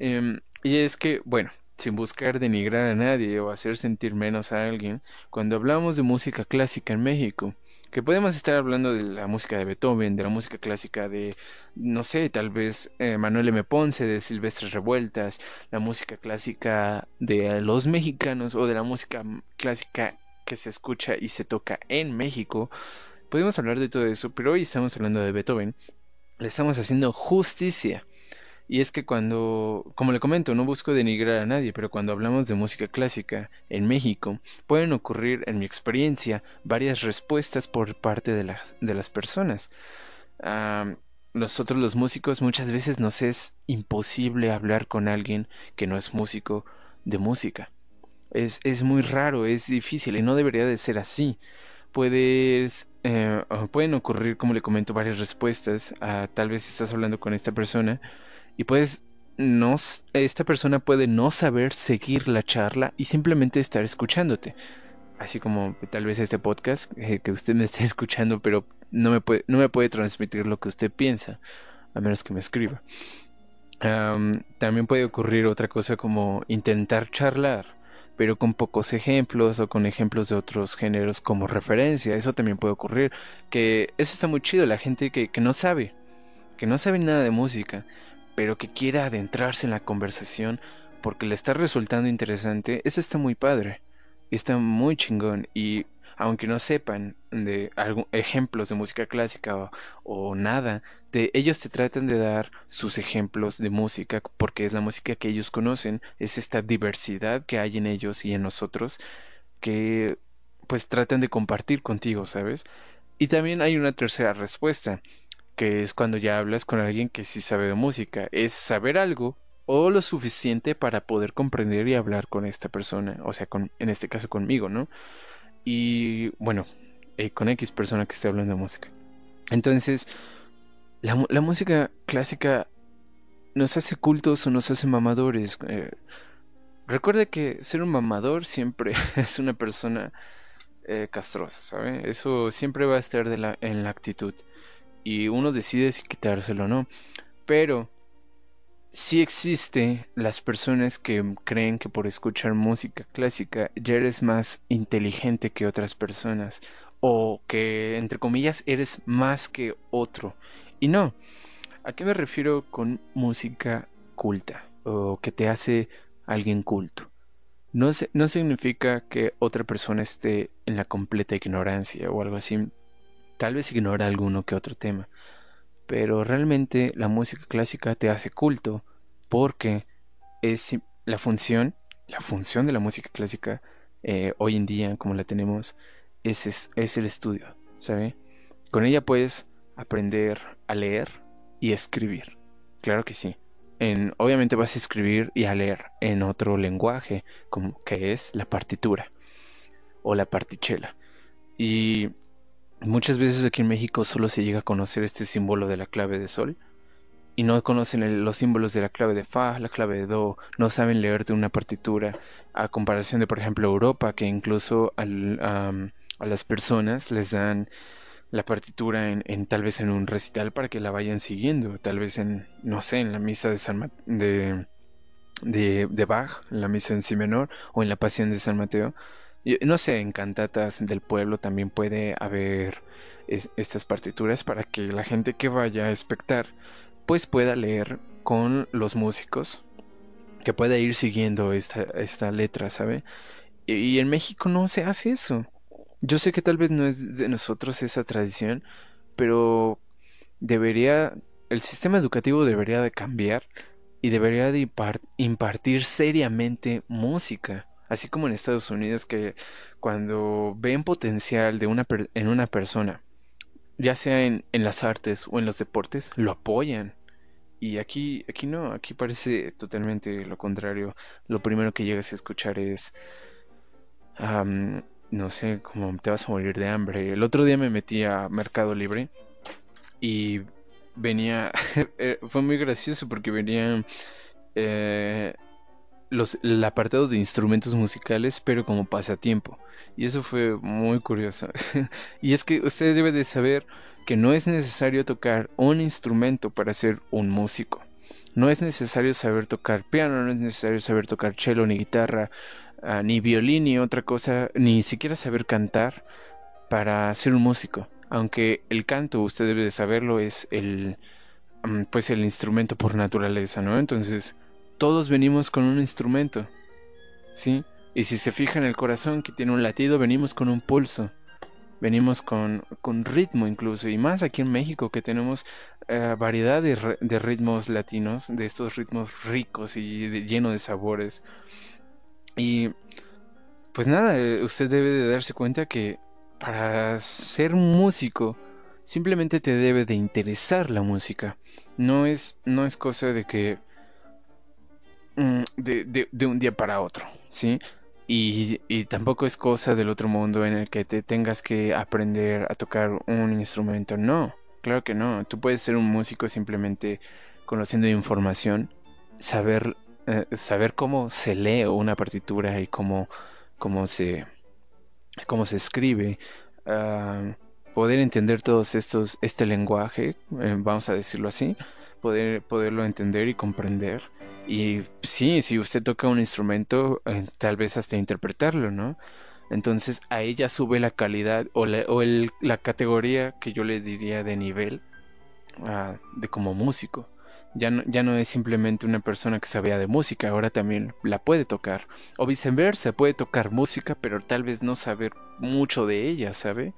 Em, y es que, bueno, sin buscar denigrar a nadie o hacer sentir menos a alguien, cuando hablamos de música clásica en México, que podemos estar hablando de la música de Beethoven, de la música clásica de, no sé, tal vez eh, Manuel M. Ponce, de Silvestre Revueltas, la música clásica de los mexicanos o de la música clásica que se escucha y se toca en México, Podemos hablar de todo eso, pero hoy estamos hablando de Beethoven. Le estamos haciendo justicia. Y es que cuando, como le comento, no busco denigrar a nadie, pero cuando hablamos de música clásica en México, pueden ocurrir, en mi experiencia, varias respuestas por parte de, de las personas. nosotros los músicos muchas veces nos es imposible hablar con alguien que no es músico de música. Es, es muy raro, es difícil y no debería de ser así. Puedes eh, pueden ocurrir, como le comento, varias respuestas. A, tal vez estás hablando con esta persona y puedes no, esta persona puede no saber seguir la charla y simplemente estar escuchándote. Así como tal vez este podcast eh, que usted me esté escuchando, pero no me puede, no me puede transmitir lo que usted piensa, a menos que me escriba. también puede ocurrir otra cosa como intentar charlar pero con pocos ejemplos o con ejemplos de otros géneros como referencia. Eso también puede ocurrir. Que eso está muy chido, la gente que, no sabe, que no sabe nada de música, pero que quiera adentrarse en la conversación, porque le está resultando interesante, eso está muy padre. Está muy chingón. Y aunque no sepan de algún, ejemplos de música clásica o, nada, de, ellos te tratan de dar sus ejemplos de música porque es la música que ellos conocen, es esta diversidad que hay en ellos y en nosotros que pues tratan de compartir contigo, ¿sabes? Y también hay una tercera respuesta, que es cuando ya hablas con alguien que sí sabe de música, es saber algo o lo suficiente para poder comprender y hablar con esta persona, o sea, con, en este caso conmigo, ¿no? Y bueno, eh, con X persona que esté hablando de música. Entonces, la, música clásica nos hace cultos o nos hace mamadores. Eh, recuerde que ser un mamador siempre es una persona eh, castrosa, ¿sabe? Eso siempre va a estar en la actitud. Y uno decide si quitárselo o no. Pero sí existe las personas que creen que por escuchar música clásica ya eres más inteligente que otras personas o que entre comillas eres más que otro. Y no, ¿a qué me refiero con música culta o que te hace alguien culto? No, no significa que otra persona esté en la completa ignorancia o algo así. Tal vez ignora alguno que otro tema pero realmente la música clásica te hace culto porque es la función, la función de la música clásica eh, hoy en día como la tenemos es, es, el estudio, ¿sabe? Con ella puedes aprender a leer y escribir, claro que sí. En, obviamente vas a escribir y a leer en otro lenguaje, como que es la partitura o la partichela. Y Muchas veces aquí en México solo se llega a conocer este símbolo de la clave de sol y no conocen los símbolos de la clave de fa, la clave de do, no saben leerte una partitura a comparación de por ejemplo Europa que incluso a las personas les dan la partitura en, tal vez en un recital para que la vayan siguiendo, tal vez en no sé en la misa de San de, de, de Bach, en la misa en si menor o en la Pasión de San Mateo no sé, en cantatas del pueblo también puede haber estas partituras para que la gente que vaya a espectar pues pueda leer con los músicos, que pueda ir siguiendo esta, letra, ¿sabe? Y, en México no se hace eso. Yo sé que tal vez no es de nosotros esa tradición, pero debería, el sistema educativo debería de cambiar y debería de impartir seriamente música. Así como en Estados Unidos que cuando ven potencial de una en una persona, ya sea en, en, las artes o en los deportes, lo apoyan. Y aquí, aquí no, aquí parece totalmente lo contrario. Lo primero que llegas a escuchar es, no sé, como te vas a morir de hambre. El otro día me metí a Mercado Libre y venía, eh, fue muy gracioso porque venía... Eh, los, el apartado de instrumentos musicales, pero como pasatiempo. Y eso fue muy curioso. y es que usted debe de saber que no es necesario tocar un instrumento para ser un músico. No es necesario saber tocar piano, no es necesario saber tocar cello, ni guitarra, ah, ni violín, ni otra cosa, ni siquiera saber cantar para ser un músico. Aunque el canto, usted debe de saberlo, es el mm, pues el instrumento por naturaleza, ¿no? Entonces, todos venimos con un instrumento, ¿sí? Y si se fija en el corazón que tiene un latido, venimos con un pulso, venimos con, con ritmo incluso, y más aquí en México que tenemos eh, variedad de, ritmos latinos, de estos ritmos ricos y llenos de sabores. Y pues nada, eh, usted debe de darse cuenta que para ser músico, simplemente te debe de interesar la música. No es, no es cosa de que Mm, de, un día para otro, ¿sí? Y, tampoco es cosa del otro mundo en el que te tengas que aprender a tocar un instrumento. No, claro que no. Tú puedes ser un músico simplemente conociendo información, saber, eh, saber cómo se lee una partitura y cómo, cómo, se, cómo se escribe. Ah, poder entender todos estos, este lenguaje, eh, vamos a decirlo así, poder, poderlo entender y comprender y sí, si usted toca un instrumento, eh, tal vez hasta interpretarlo, ¿no? Entonces a ella sube la calidad o, la, o la categoría que yo le diría de nivel ah, de como músico. Ya no, ya no es simplemente una persona que sabía de música, ahora también la puede tocar. O viceversa, puede tocar música, pero tal vez no saber mucho de ella, ¿sabe?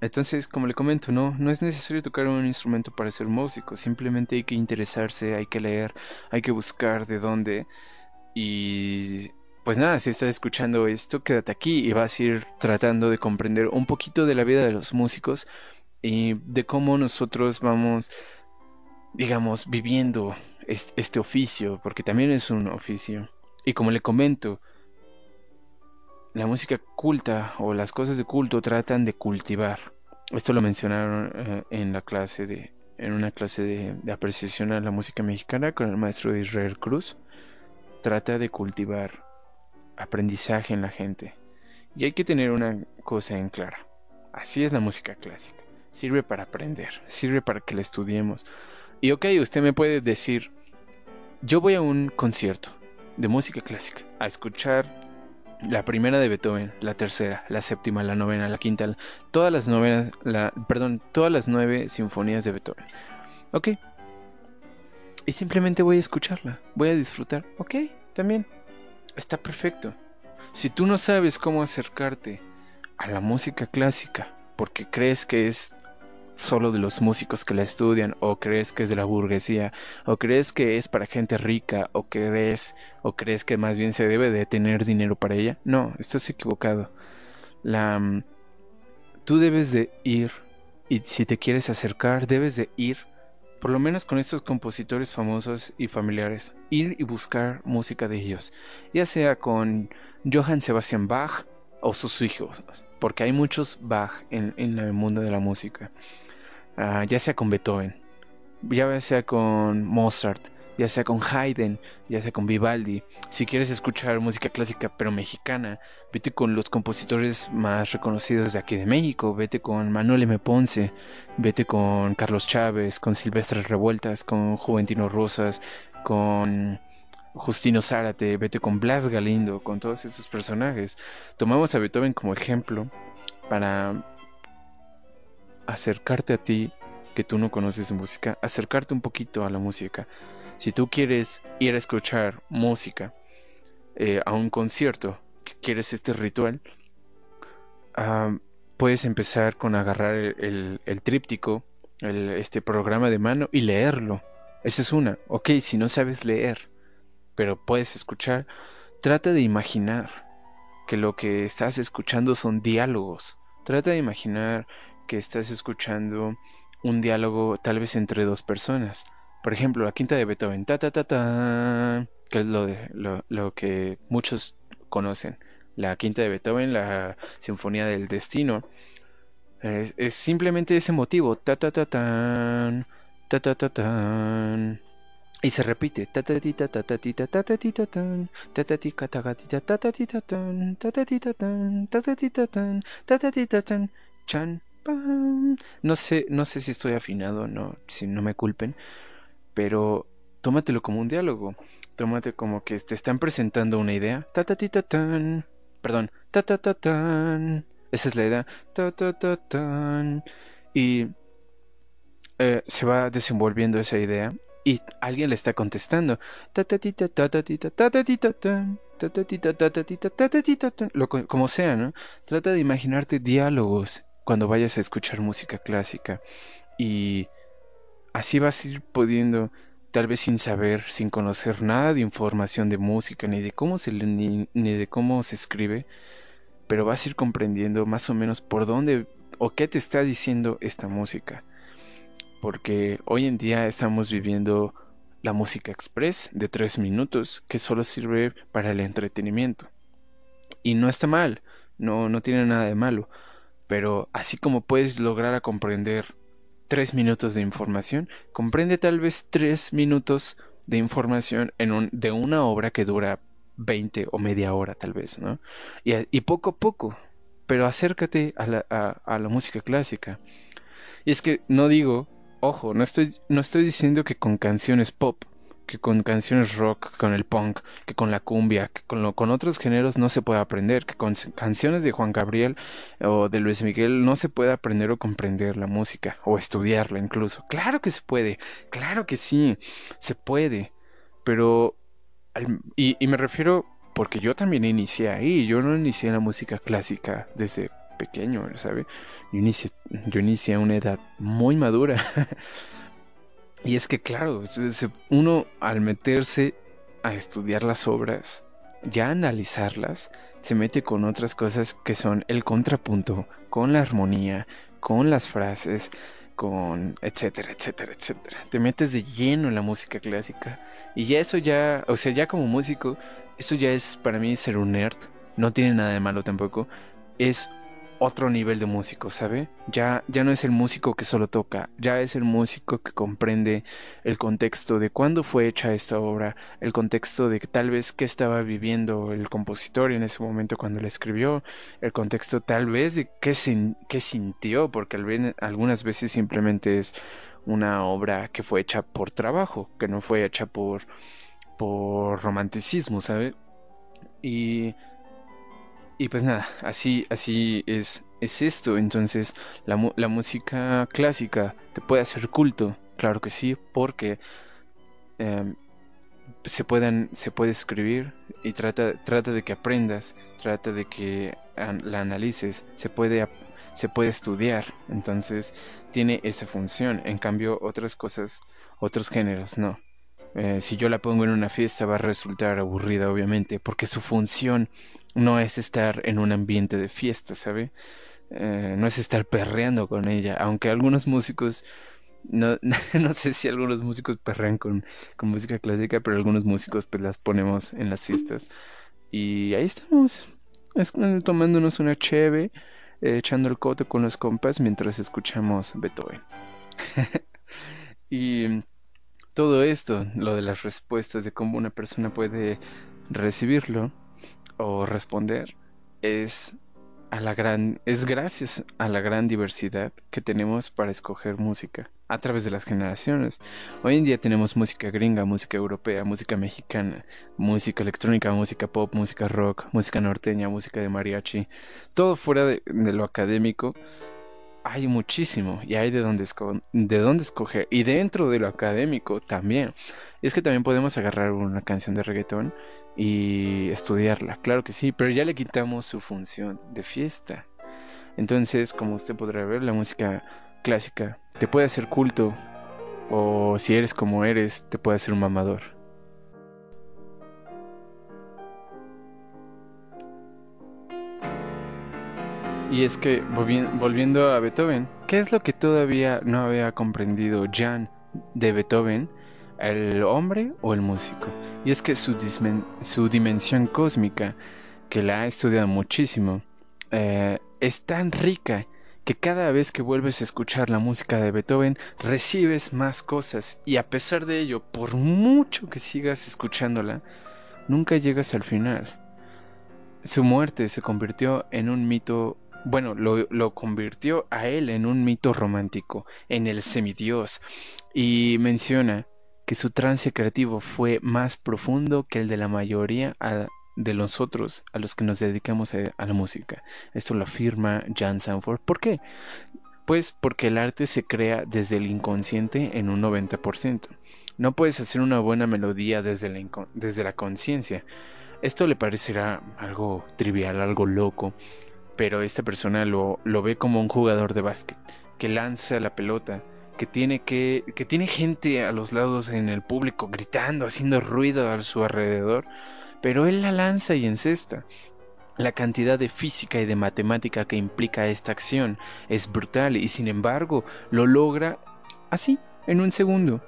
Entonces, como le comento, no, no es necesario tocar un instrumento para ser músico, simplemente hay que interesarse, hay que leer, hay que buscar de dónde. Y pues nada, si estás escuchando esto, quédate aquí y vas a ir tratando de comprender un poquito de la vida de los músicos y de cómo nosotros vamos, digamos, viviendo este, oficio, porque también es un oficio. Y como le comento, la música culta o las cosas de culto tratan de cultivar. Esto lo mencionaron eh, en la clase de, en una clase de, de, apreciación a la música mexicana con el maestro Israel Cruz. Trata de cultivar aprendizaje en la gente. Y hay que tener una cosa en clara. Así es la música clásica. Sirve para aprender, sirve para que la estudiemos. Y ok, usted me puede decir, yo voy a un concierto de música clásica a escuchar la primera de Beethoven, la tercera, la séptima, la novena, la quinta, todas las novenas, la, perdón, todas las nueve sinfonías de Beethoven. Ok. Y simplemente voy a escucharla, voy a disfrutar. Ok, también está perfecto. Si tú no sabes cómo acercarte a la música clásica porque crees que es solo de los músicos que la estudian o crees que es de la burguesía o crees que es para gente rica o crees o crees que más bien se debe de tener dinero para ella, no, estás equivocado. La mm, tú debes de ir y si te quieres acercar debes de ir por lo menos con estos compositores famosos y familiares, ir y buscar música de ellos, ya sea con Johann Sebastian Bach o sus hijos, porque hay muchos Bach en, el mundo de la música, ah, ya sea con Beethoven, ya sea con Mozart, ya sea con Haydn, ya sea con Vivaldi. Si quieres escuchar música clásica pero mexicana, vete con los compositores más reconocidos de aquí de México, vete con Manuel M. Ponce, vete con Carlos Chávez, con Silvestre Revueltas, con Juventino Rosas, con Justino Zárate, vete con Blas Galindo, con todos estos personajes. Tomamos a Beethoven como ejemplo para acercarte a ti que tú no conoces música, acercarte un poquito a la música si tú quieres ir a escuchar música eh, a un concierto, quieres este ritual, puedes empezar con agarrar el, tríptico, este programa de mano y leerlo. Esa es una. Ok, si no sabes leer, pero puedes escuchar, trata de imaginar que lo que estás escuchando son diálogos. Trata de imaginar que estás escuchando un diálogo tal vez entre dos personas. Por ejemplo, la quinta de Beethoven, ta ta ta ta, que es lo, de, lo, que muchos conocen. La quinta de Beethoven, la Sinfonía del Destino, es, simplemente ese motivo, ta ta ta tan, ta ta ta tan. Y se repite. No sé, no sé si estoy afinado, no, si no me culpen, pero tómatelo como un diálogo. Tómate como que te están presentando una idea. Perdón. Esa es la idea. Y eh, se va desenvolviendo esa idea y alguien le está contestando. Como sea, ¿no? Trata de imaginarte diálogos cuando vayas a escuchar música clásica y así vas a ir pudiendo, tal vez sin saber, sin conocer nada de información de música, ni de cómo se, ni, ni de cómo se escribe, pero vas a ir comprendiendo más o menos por dónde o qué te está diciendo esta música. Porque hoy en día estamos viviendo la música express de tres minutos que solo sirve para el entretenimiento. Y no está mal, no, no tiene nada de malo. Pero así como puedes lograr a comprender tres minutos de información, comprende tal vez tres minutos de información en un, de una obra que dura 20 o media hora tal vez, ¿no? Y, poco a poco, pero acércate a la, a, la, música clásica. Y es que no digo, ojo, no estoy, no estoy diciendo que con canciones pop que con canciones rock, con el punk, que con la cumbia, que con, con otros géneros no se puede aprender, que con canciones de Juan Gabriel o de Luis Miguel no se puede aprender o comprender la música o estudiarla incluso. Claro que se puede, claro que sí, se puede, pero... Y, y me refiero porque yo también inicié ahí, yo no inicié la música clásica desde pequeño, ¿sabe? Yo inicié, yo inicié a una edad muy madura. Y es que, claro, uno al meterse a estudiar las obras, ya analizarlas, se mete con otras cosas que son el contrapunto, con la armonía, con las frases, con etcétera, etcétera, etcétera. Te metes de lleno en la música clásica. Y ya eso ya, o sea, ya como músico, eso ya es para mí ser un nerd. No tiene nada de malo tampoco. Es otro nivel de músico, ¿sabe? Ya, ya no es el músico que solo toca, ya es el músico que comprende el contexto de cuándo fue hecha esta obra, el contexto de tal vez qué estaba viviendo el compositor en ese momento cuando la escribió, el contexto tal vez de qué, qué sintió, porque algunas veces simplemente es una obra que fue hecha por trabajo, que no fue hecha por, por romanticismo, ¿sabe? Y y pues nada, así, así es, es esto. Entonces, la, la música clásica te puede hacer culto, claro que sí, porque em, se, puedan, se puede escribir y trata, trata de que aprendas, trata de que la analices, se puede, se puede estudiar, entonces tiene esa función. En cambio, otras cosas, otros géneros, no. Eh, si yo la pongo en una fiesta va a resultar aburrida, obviamente, porque su función no es estar en un ambiente de fiesta, ¿sabe? Eh, no es estar perreando con ella, aunque algunos músicos, no, no sé si algunos músicos perrean con, con, música clásica, pero algunos músicos pues las ponemos en las fiestas. Y ahí estamos, tomándonos una cheve, eh, echando el coto con los compas mientras escuchamos Beethoven. y todo esto, lo de las respuestas, de cómo una persona puede recibirlo, o responder es a la gran es gracias a la gran diversidad que tenemos para escoger música a través de las generaciones. Hoy en día tenemos música gringa, música europea, música mexicana, música electrónica, música pop, música rock, música norteña, música de mariachi, todo fuera de, lo académico. Hay muchísimo y hay de dónde, de dónde escoger. Y dentro de lo académico también. es que también podemos agarrar una canción de reggaetón y estudiarla, claro que sí, pero ya le quitamos su función de fiesta. Entonces, como usted podrá ver, la música clásica te puede hacer culto o si eres como eres, te puede hacer un mamador. Y es que, volviendo a Beethoven, ¿qué es lo que todavía no había comprendido Jan de Beethoven? El hombre o el músico. Y es que su, dimensión cósmica, que la ha estudiado muchísimo, eh, es tan rica que cada vez que vuelves a escuchar la música de Beethoven recibes más cosas y a pesar de ello, por mucho que sigas escuchándola, nunca llegas al final. Su muerte se convirtió en un mito, bueno, lo, lo convirtió a él en un mito romántico, en el semidios, y menciona que su trance creativo fue más profundo que el de la mayoría de nosotros a los que nos dedicamos a, la música. Esto lo afirma Jan Sanford. ¿Por qué? Pues porque el arte se crea desde el inconsciente en un 90%. No puedes hacer una buena melodía desde la, desde la conciencia. Esto le parecerá algo trivial, algo loco, pero esta persona lo, lo ve como un jugador de básquet que lanza la pelota que tiene que, que tiene gente a los lados en el público gritando, haciendo ruido a su alrededor, pero él la lanza y encesta. La cantidad de física y de matemática que implica esta acción es brutal y sin embargo lo logra así, en un segundo,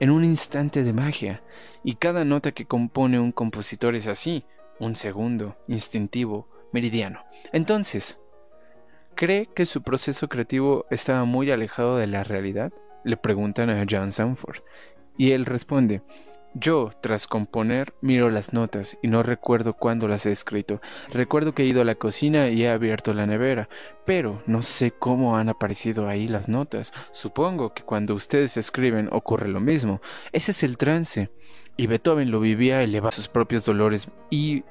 en un instante de magia. Y cada nota que compone un compositor es así, un segundo, instintivo, meridiano. Entonces, ¿Cree que su proceso creativo estaba muy alejado de la realidad? Le preguntan a John Sanford. Y él responde, yo, tras componer, miro las notas y no recuerdo cuándo las he escrito. Recuerdo que he ido a la cocina y he abierto la nevera, pero no sé cómo han aparecido ahí las notas. Supongo que cuando ustedes escriben ocurre lo mismo. Ese es el trance. Y Beethoven lo vivía elevando sus propios dolores y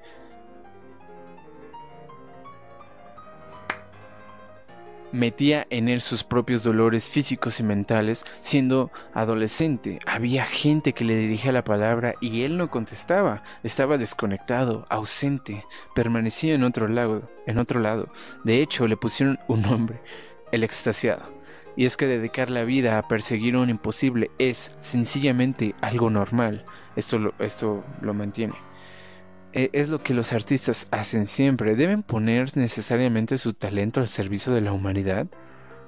metía en él sus propios dolores físicos y mentales. Siendo adolescente, había gente que le dirigía la palabra y él no contestaba. Estaba desconectado, ausente, permanecía en otro lado, en otro lado. De hecho, le pusieron un nombre, el extasiado. Y es que dedicar la vida a perseguir un imposible es sencillamente algo normal. Esto lo, esto lo mantiene. E, es lo que los artistas hacen siempre. ¿Deben poner necesariamente su talento al servicio de la humanidad?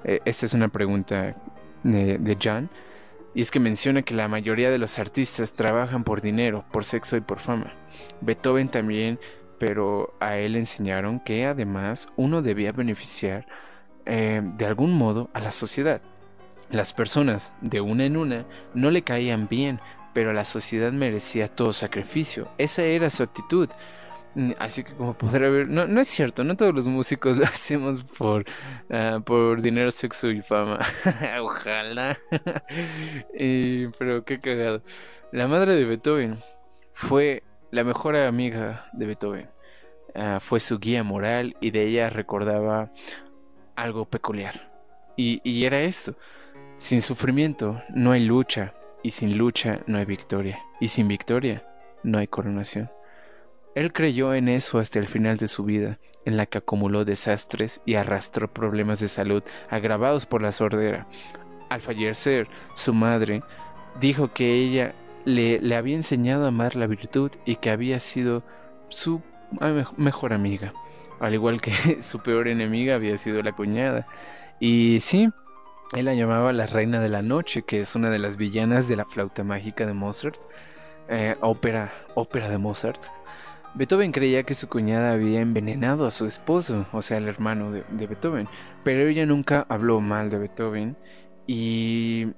E, esta es una pregunta de, de John. Y es que menciona que la mayoría de los artistas trabajan por dinero, por sexo y por fama. Beethoven también, pero a él enseñaron que además uno debía beneficiar eh, de algún modo a la sociedad. Las personas, de una en una, no le caían bien, pero la sociedad merecía todo sacrificio. Esa era su actitud. Mm, así que como podrá ver, no, no es cierto, no todos los músicos lo hacemos por, ah, por dinero, sexo y fama. Ojalá. pero qué cagado. La madre de Beethoven fue la mejor amiga de Beethoven. Ah, fue su guía moral y de ella recordaba algo peculiar. Y, y era esto. Sin sufrimiento no hay lucha y sin lucha no hay victoria, y sin victoria no hay coronación. Él creyó en eso hasta el final de su vida, en la que acumuló desastres y arrastró problemas de salud agravados por la sordera. Al fallecer, su madre dijo que ella le, le había enseñado a amar la virtud y que había sido su mejor amiga, al igual que su peor enemiga había sido la cuñada. Y sí, él la llamaba la Reina de la Noche, que es una de las villanas de la flauta mágica de Mozart, eh, ópera, ópera de Mozart. Beethoven creía que su cuñada había envenenado a su esposo, o sea, el hermano de, Beethoven, pero ella nunca habló mal de Beethoven y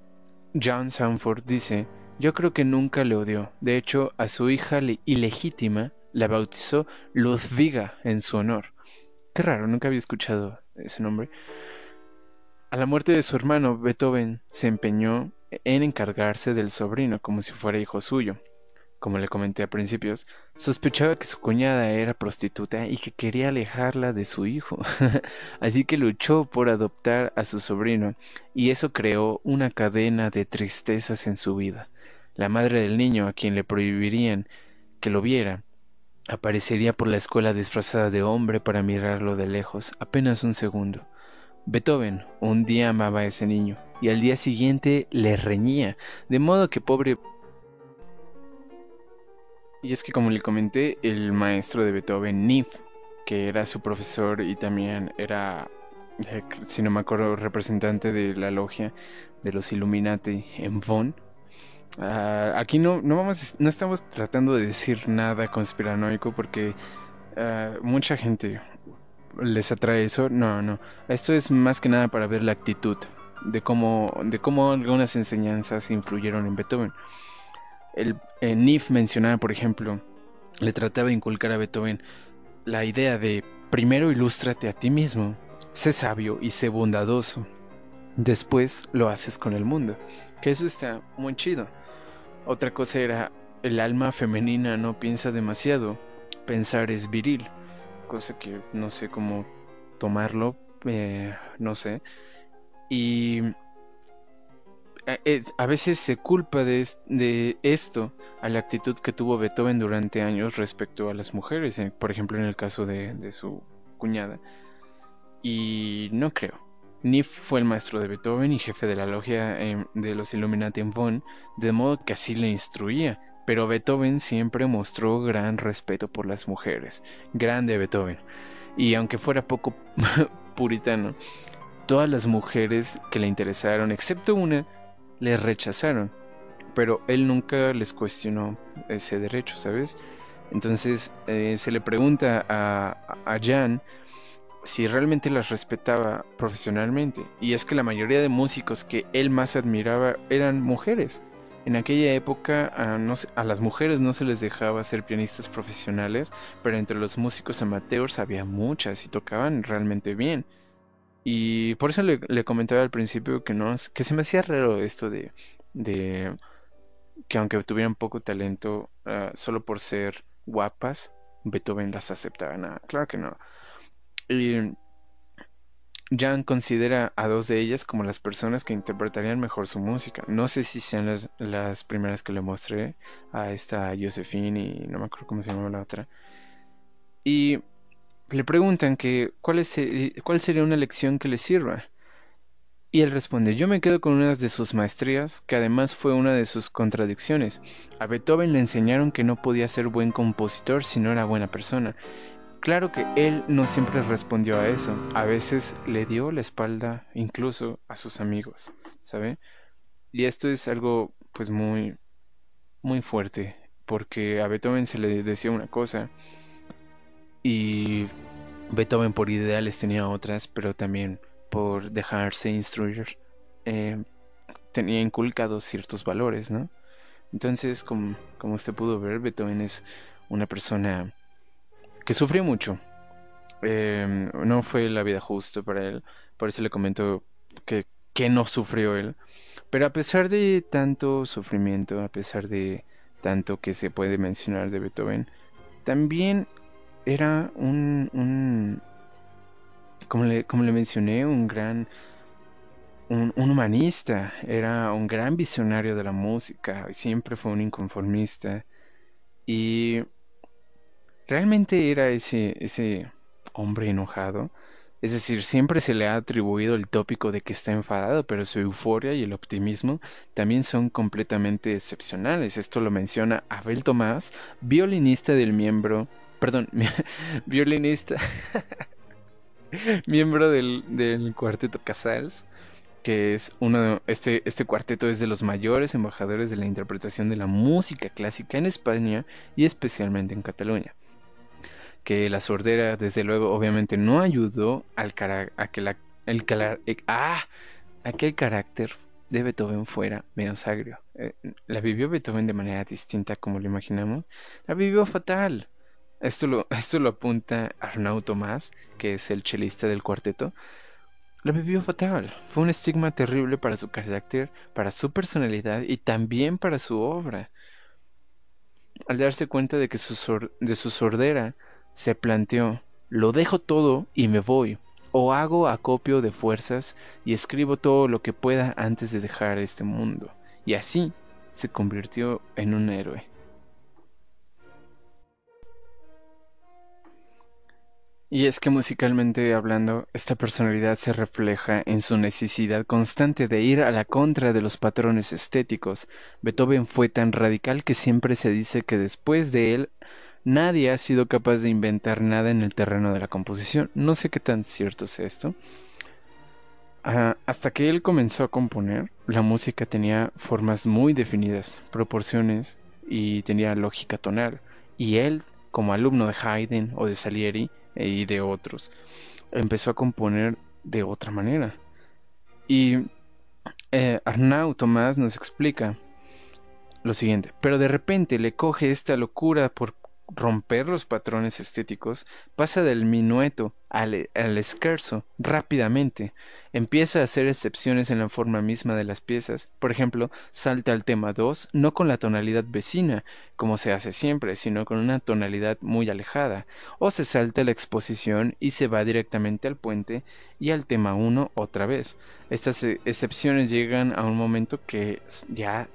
John Sanford dice, yo creo que nunca le odió, de hecho a su hija ilegítima la bautizó Ludviga en su honor. Qué raro, nunca había escuchado ese nombre. A la muerte de su hermano, Beethoven se empeñó en encargarse del sobrino como si fuera hijo suyo. Como le comenté a principios, sospechaba que su cuñada era prostituta y que quería alejarla de su hijo, así que luchó por adoptar a su sobrino, y eso creó una cadena de tristezas en su vida. La madre del niño, a quien le prohibirían que lo viera, aparecería por la escuela disfrazada de hombre para mirarlo de lejos, apenas un segundo. Beethoven un día amaba a ese niño y al día siguiente le reñía, de modo que pobre... Y es que como le comenté, el maestro de Beethoven, Nif, que era su profesor y también era, si no me acuerdo, representante de la logia de los Illuminati en Bonn, ah, aquí no, no, vamos, no estamos tratando de decir nada conspiranoico porque ah, mucha gente, les atrae eso. No, no. Esto es más que nada para ver la actitud de cómo, de cómo algunas enseñanzas influyeron en Beethoven. El, Nif mencionaba, por ejemplo, le trataba de inculcar a Beethoven la idea de primero ilústrate a ti mismo, sé sabio y sé bondadoso. Después lo haces con el mundo. Que eso está muy chido. Otra cosa era, el alma femenina no piensa demasiado, pensar es viril cosa que no sé cómo tomarlo, eh, no sé. Y eh, a veces se culpa de, esto a la actitud que tuvo Beethoven durante años respecto a las mujeres, eh, por ejemplo en el caso de, su cuñada. Y no creo. Nif fue el maestro de Beethoven y jefe de la logia de los Illuminati en Bonn, de modo que así le instruía pero Beethoven siempre mostró gran respeto por las mujeres. Grande Beethoven. Y aunque fuera poco puritano, todas las mujeres que le interesaron, excepto una, le rechazaron. Pero él nunca les cuestionó ese derecho, ¿sabes? Entonces eh, se le pregunta a, a Jan si realmente las respetaba profesionalmente. Y es que la mayoría de músicos que él más admiraba eran mujeres. En aquella época a, las mujeres no se les dejaba ser pianistas profesionales, pero entre los músicos amateurs había muchas y tocaban realmente bien. Y por eso le, comentaba al principio que no que se me hacía raro esto de, que aunque tuvieran poco talento, ah, solo por ser guapas, Beethoven las aceptaba. Nada, claro que no. Y Jan considera a dos de ellas como las personas que interpretarían mejor su música. No sé si sean las, primeras que le mostré a esta Josephine y no me acuerdo cómo se llama la otra. Y le preguntan que cuál, es, cuál sería una lección que le sirva. Y él responde, yo me quedo con una de sus maestrías, que además fue una de sus contradicciones. A Beethoven le enseñaron que no podía ser buen compositor si no era buena persona. Claro que él no siempre respondió a eso, a veces le dio la espalda incluso a sus amigos, ¿sabe? Y esto es algo pues muy muy fuerte, porque a Beethoven se le decía una cosa y Beethoven por ideales tenía otras, pero también por dejarse instruir eh, tenía inculcados ciertos valores, ¿no? Entonces, como, como usted pudo ver, Beethoven es una persona que sufrió mucho. Em, no fue la vida justa para él. Por eso le comento que, que no sufrió él. Pero a pesar de tanto sufrimiento, a pesar de tanto que se puede mencionar de Beethoven, también era un, como, le, como le mencioné, un gran, un, un, humanista, era un gran visionario de la música, siempre fue un inconformista. Y ¿Realmente era ese, ese hombre enojado? Es decir, siempre se le ha atribuido el tópico de que está enfadado, pero su euforia y el optimismo también son completamente excepcionales. Esto lo menciona Abel Tomás, violinista del miembro, perdón, violinista, miembro del, del, cuarteto Casals, que es uno, este, este cuarteto es de los mayores embajadores de la interpretación de la música clásica en España y especialmente en Cataluña que la sordera, desde luego, obviamente no ayudó al a que la, el, eh, ah, a que el carácter de Beethoven fuera menos agrio. Eh, la vivió Beethoven de manera distinta como lo imaginamos. La vivió fatal. Esto lo, esto lo apunta Arnaud Tomás, que es el chelista del cuarteto. La vivió fatal. Fue un estigma terrible para su carácter, para su personalidad y también para su obra. Al darse cuenta de que su, de su sordera se planteó, lo dejo todo y me voy, o hago acopio de fuerzas y escribo todo lo que pueda antes de dejar este mundo. Y así se convirtió en un héroe. Y es que musicalmente hablando, esta personalidad se refleja en su necesidad constante de ir a la contra de los patrones estéticos. Beethoven fue tan radical que siempre se dice que después de él Nadie ha sido capaz de inventar nada en el terreno de la composición. No sé qué tan cierto es esto. Ah, hasta que él comenzó a componer, la música tenía formas muy definidas, proporciones y tenía lógica tonal. Y él, como alumno de Haydn o de Salieri y de otros, empezó a componer de otra manera. Y eh, Arnaud Tomás nos explica lo siguiente, pero de repente le coge esta locura por romper los patrones estéticos, pasa del minueto al, al esquerzo rápidamente. Empieza a hacer excepciones en la forma misma de las piezas. Por ejemplo, salta al tema 2 no con la tonalidad vecina, como se hace siempre, sino con una tonalidad muy alejada. O se salta la exposición y se va directamente al puente y al tema 1 otra vez. Estas eh, excepciones llegan a un momento que ya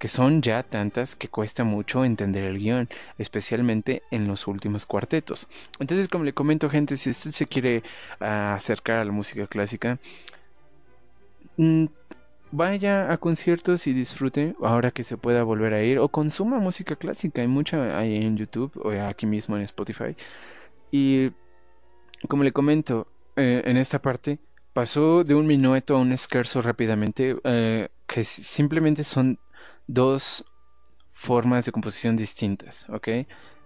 que son ya tantas que cuesta mucho entender el guion, especialmente en los últimos cuartetos. Entonces, como le comento, gente, si usted se quiere ah, acercar a la música clásica, mm, vaya a conciertos y disfrute ahora que se pueda volver a ir o consuma música clásica. Hay mucha ahí en YouTube o aquí mismo en Spotify. Y como le comento, eh, en esta parte pasó de un minueto a un esquerzo rápidamente, eh, que simplemente son dos formas de composición distintas, ¿ok?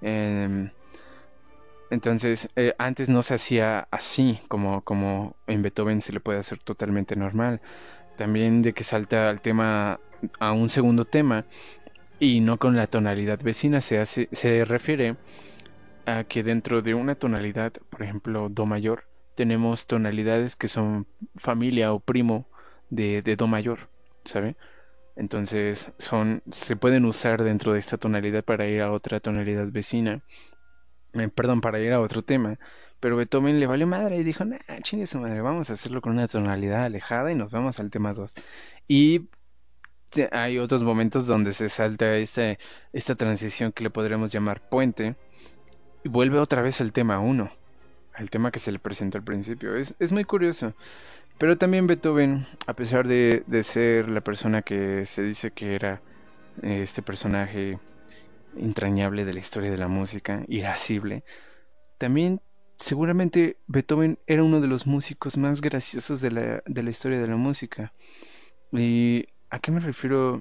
Em, entonces, eh, antes no se hacía así, como, como en Beethoven se le puede hacer totalmente normal. También de que salta al tema, a un segundo tema, y no con la tonalidad vecina, se, hace, se refiere a que dentro de una tonalidad, por ejemplo, Do mayor, tenemos tonalidades que son familia o primo de, de Do mayor, ¿sabe? Entonces son, se pueden usar dentro de esta tonalidad para ir a otra tonalidad vecina. Eh, perdón, para ir a otro tema. Pero Beethoven le valió madre y dijo, nah, chingue su madre, vamos a hacerlo con una tonalidad alejada y nos vamos al tema 2. Y hay otros momentos donde se salta esta, esta transición que le podremos llamar puente y vuelve otra vez al tema 1, al tema que se le presentó al principio. Es, es muy curioso. Pero también Beethoven, a pesar de, ser la persona que se dice que era este personaje entrañable de la historia de la música, irascible, también seguramente Beethoven era uno de los músicos más graciosos de la, historia de la música. ¿Y a qué me refiero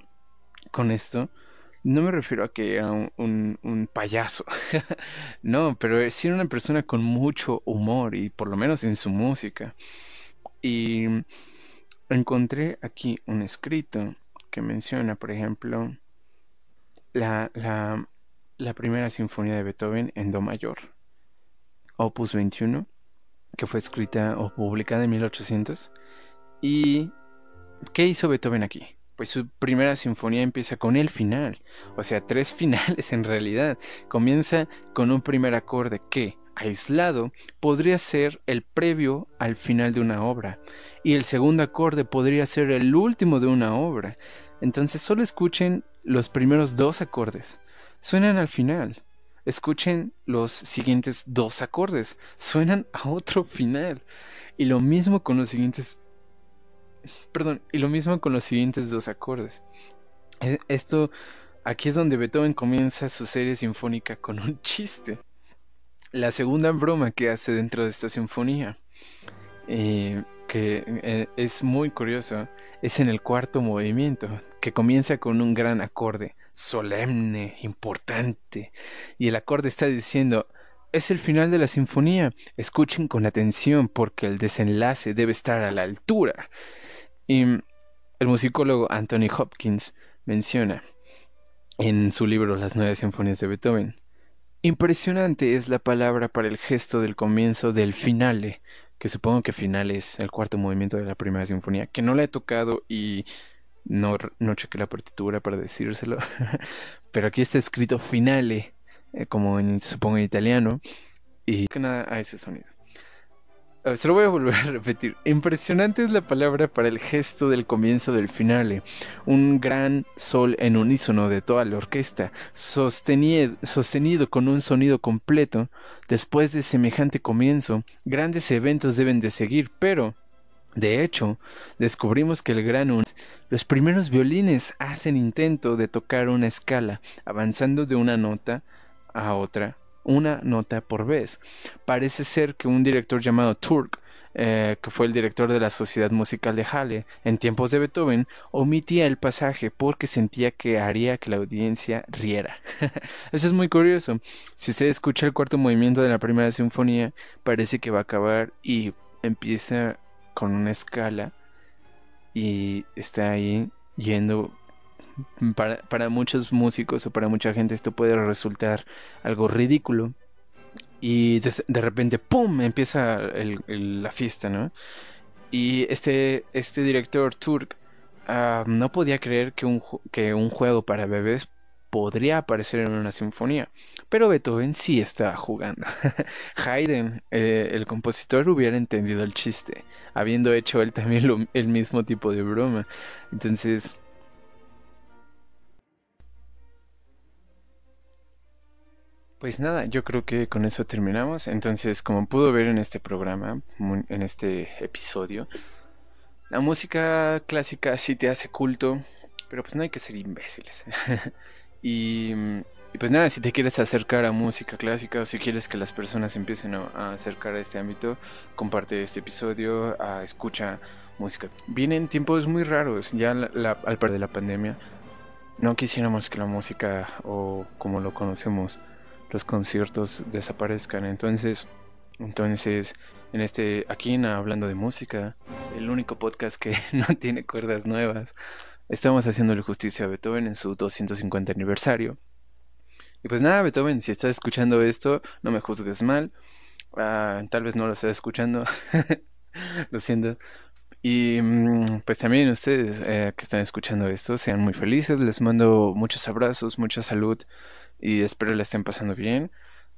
con esto? No me refiero a que era un, un, payaso, no, pero sí era una persona con mucho humor y por lo menos en su música. Y encontré aquí un escrito que menciona, por ejemplo, la, la, primera sinfonía de Beethoven en Do mayor, opus 21, que fue escrita o publicada en 1800. ¿Y qué hizo Beethoven aquí? Pues su primera sinfonía empieza con el final, o sea, tres finales en realidad. Comienza con un primer acorde que, aislado, podría ser el previo al final de una obra, y el segundo acorde podría ser el último de una obra. Entonces solo escuchen los primeros dos acordes, suenan al final. Escuchen los siguientes dos acordes, suenan a otro final. Y lo mismo con los siguientes Perdón, y lo mismo con los siguientes dos acordes. E, esto, aquí es donde Beethoven comienza su serie sinfónica con un chiste. La segunda broma que hace dentro de esta sinfonía, eh, que eh, es muy curioso, es en el cuarto movimiento, que comienza con un gran acorde, solemne, importante, y el acorde está diciendo, es el final de la sinfonía, escuchen con atención porque el desenlace debe estar a la altura. Y el musicólogo Anthony Hopkins menciona en su libro Las nueve sinfonías de Beethoven. Impresionante es la palabra para el gesto del comienzo del finale, que supongo que finale es el cuarto movimiento de la primera sinfonía, que no la he tocado y no, no chequé la partitura para decírselo, pero aquí está escrito finale, eh, como supongo en italiano, y nada a ese sonido. Se lo voy a volver a repetir. Impresionante es la palabra para el gesto del comienzo del finale. Un gran sol en unísono de toda la orquesta, sostenido, sostenido con un sonido completo. Después de semejante comienzo, grandes eventos deben de seguir, pero de hecho, descubrimos que el gran los primeros violines hacen intento de tocar una escala, avanzando de una nota a otra una nota por vez. Parece ser que un director llamado Turk, eh, que fue el director de la Sociedad Musical de Halle en tiempos de Beethoven, omitía el pasaje porque sentía que haría que la audiencia riera. Eso es muy curioso. Si usted escucha el cuarto movimiento de la primera sinfonía, parece que va a acabar y empieza con una escala y está ahí yendo para, muchos músicos o para mucha gente esto puede resultar algo ridículo. Y de, repente, ¡pum! empieza la fiesta, ¿no? Y este, este director turk ah, no podía creer que un, que un juego para bebés podría aparecer en una sinfonía. Pero Beethoven sí estaba jugando. Haydn, eh, el compositor, hubiera entendido el chiste, habiendo hecho él también el mismo tipo de broma. Entonces, Pues nada, yo creo que con eso terminamos. Entonces, como pudo ver en este programa, en este episodio, la música clásica sí te hace culto, pero pues no hay que ser imbéciles. y, pues nada, si te quieres acercar a música clásica o si quieres que las personas empiecen a, acercar a este ámbito, comparte este episodio, escucha música. Vienen tiempos muy raros, ya al par de la pandemia. No quisiéramos que la música o como lo conocemos los conciertos desaparezcan. Entonces, entonces, en este, aquí en Hablando de Música, el único podcast que no tiene cuerdas nuevas, estamos haciéndole justicia a Beethoven en su 250 aniversario. Y pues nada, Beethoven, si estás escuchando esto, no me juzgues mal. Ah, tal vez no lo estés escuchando. lo siento. Y mm, pues también ustedes eh, que están escuchando esto, sean muy felices. Les mando muchos abrazos, mucha salud y espero la estén pasando bien.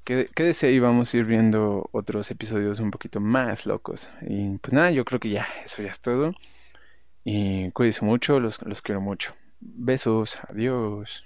Quédese ahí, vamos a ir viendo otros episodios un poquito más locos. Y pues nada, yo creo que ya, eso ya es todo. Y cuídense mucho, los, los quiero mucho. Besos, adiós.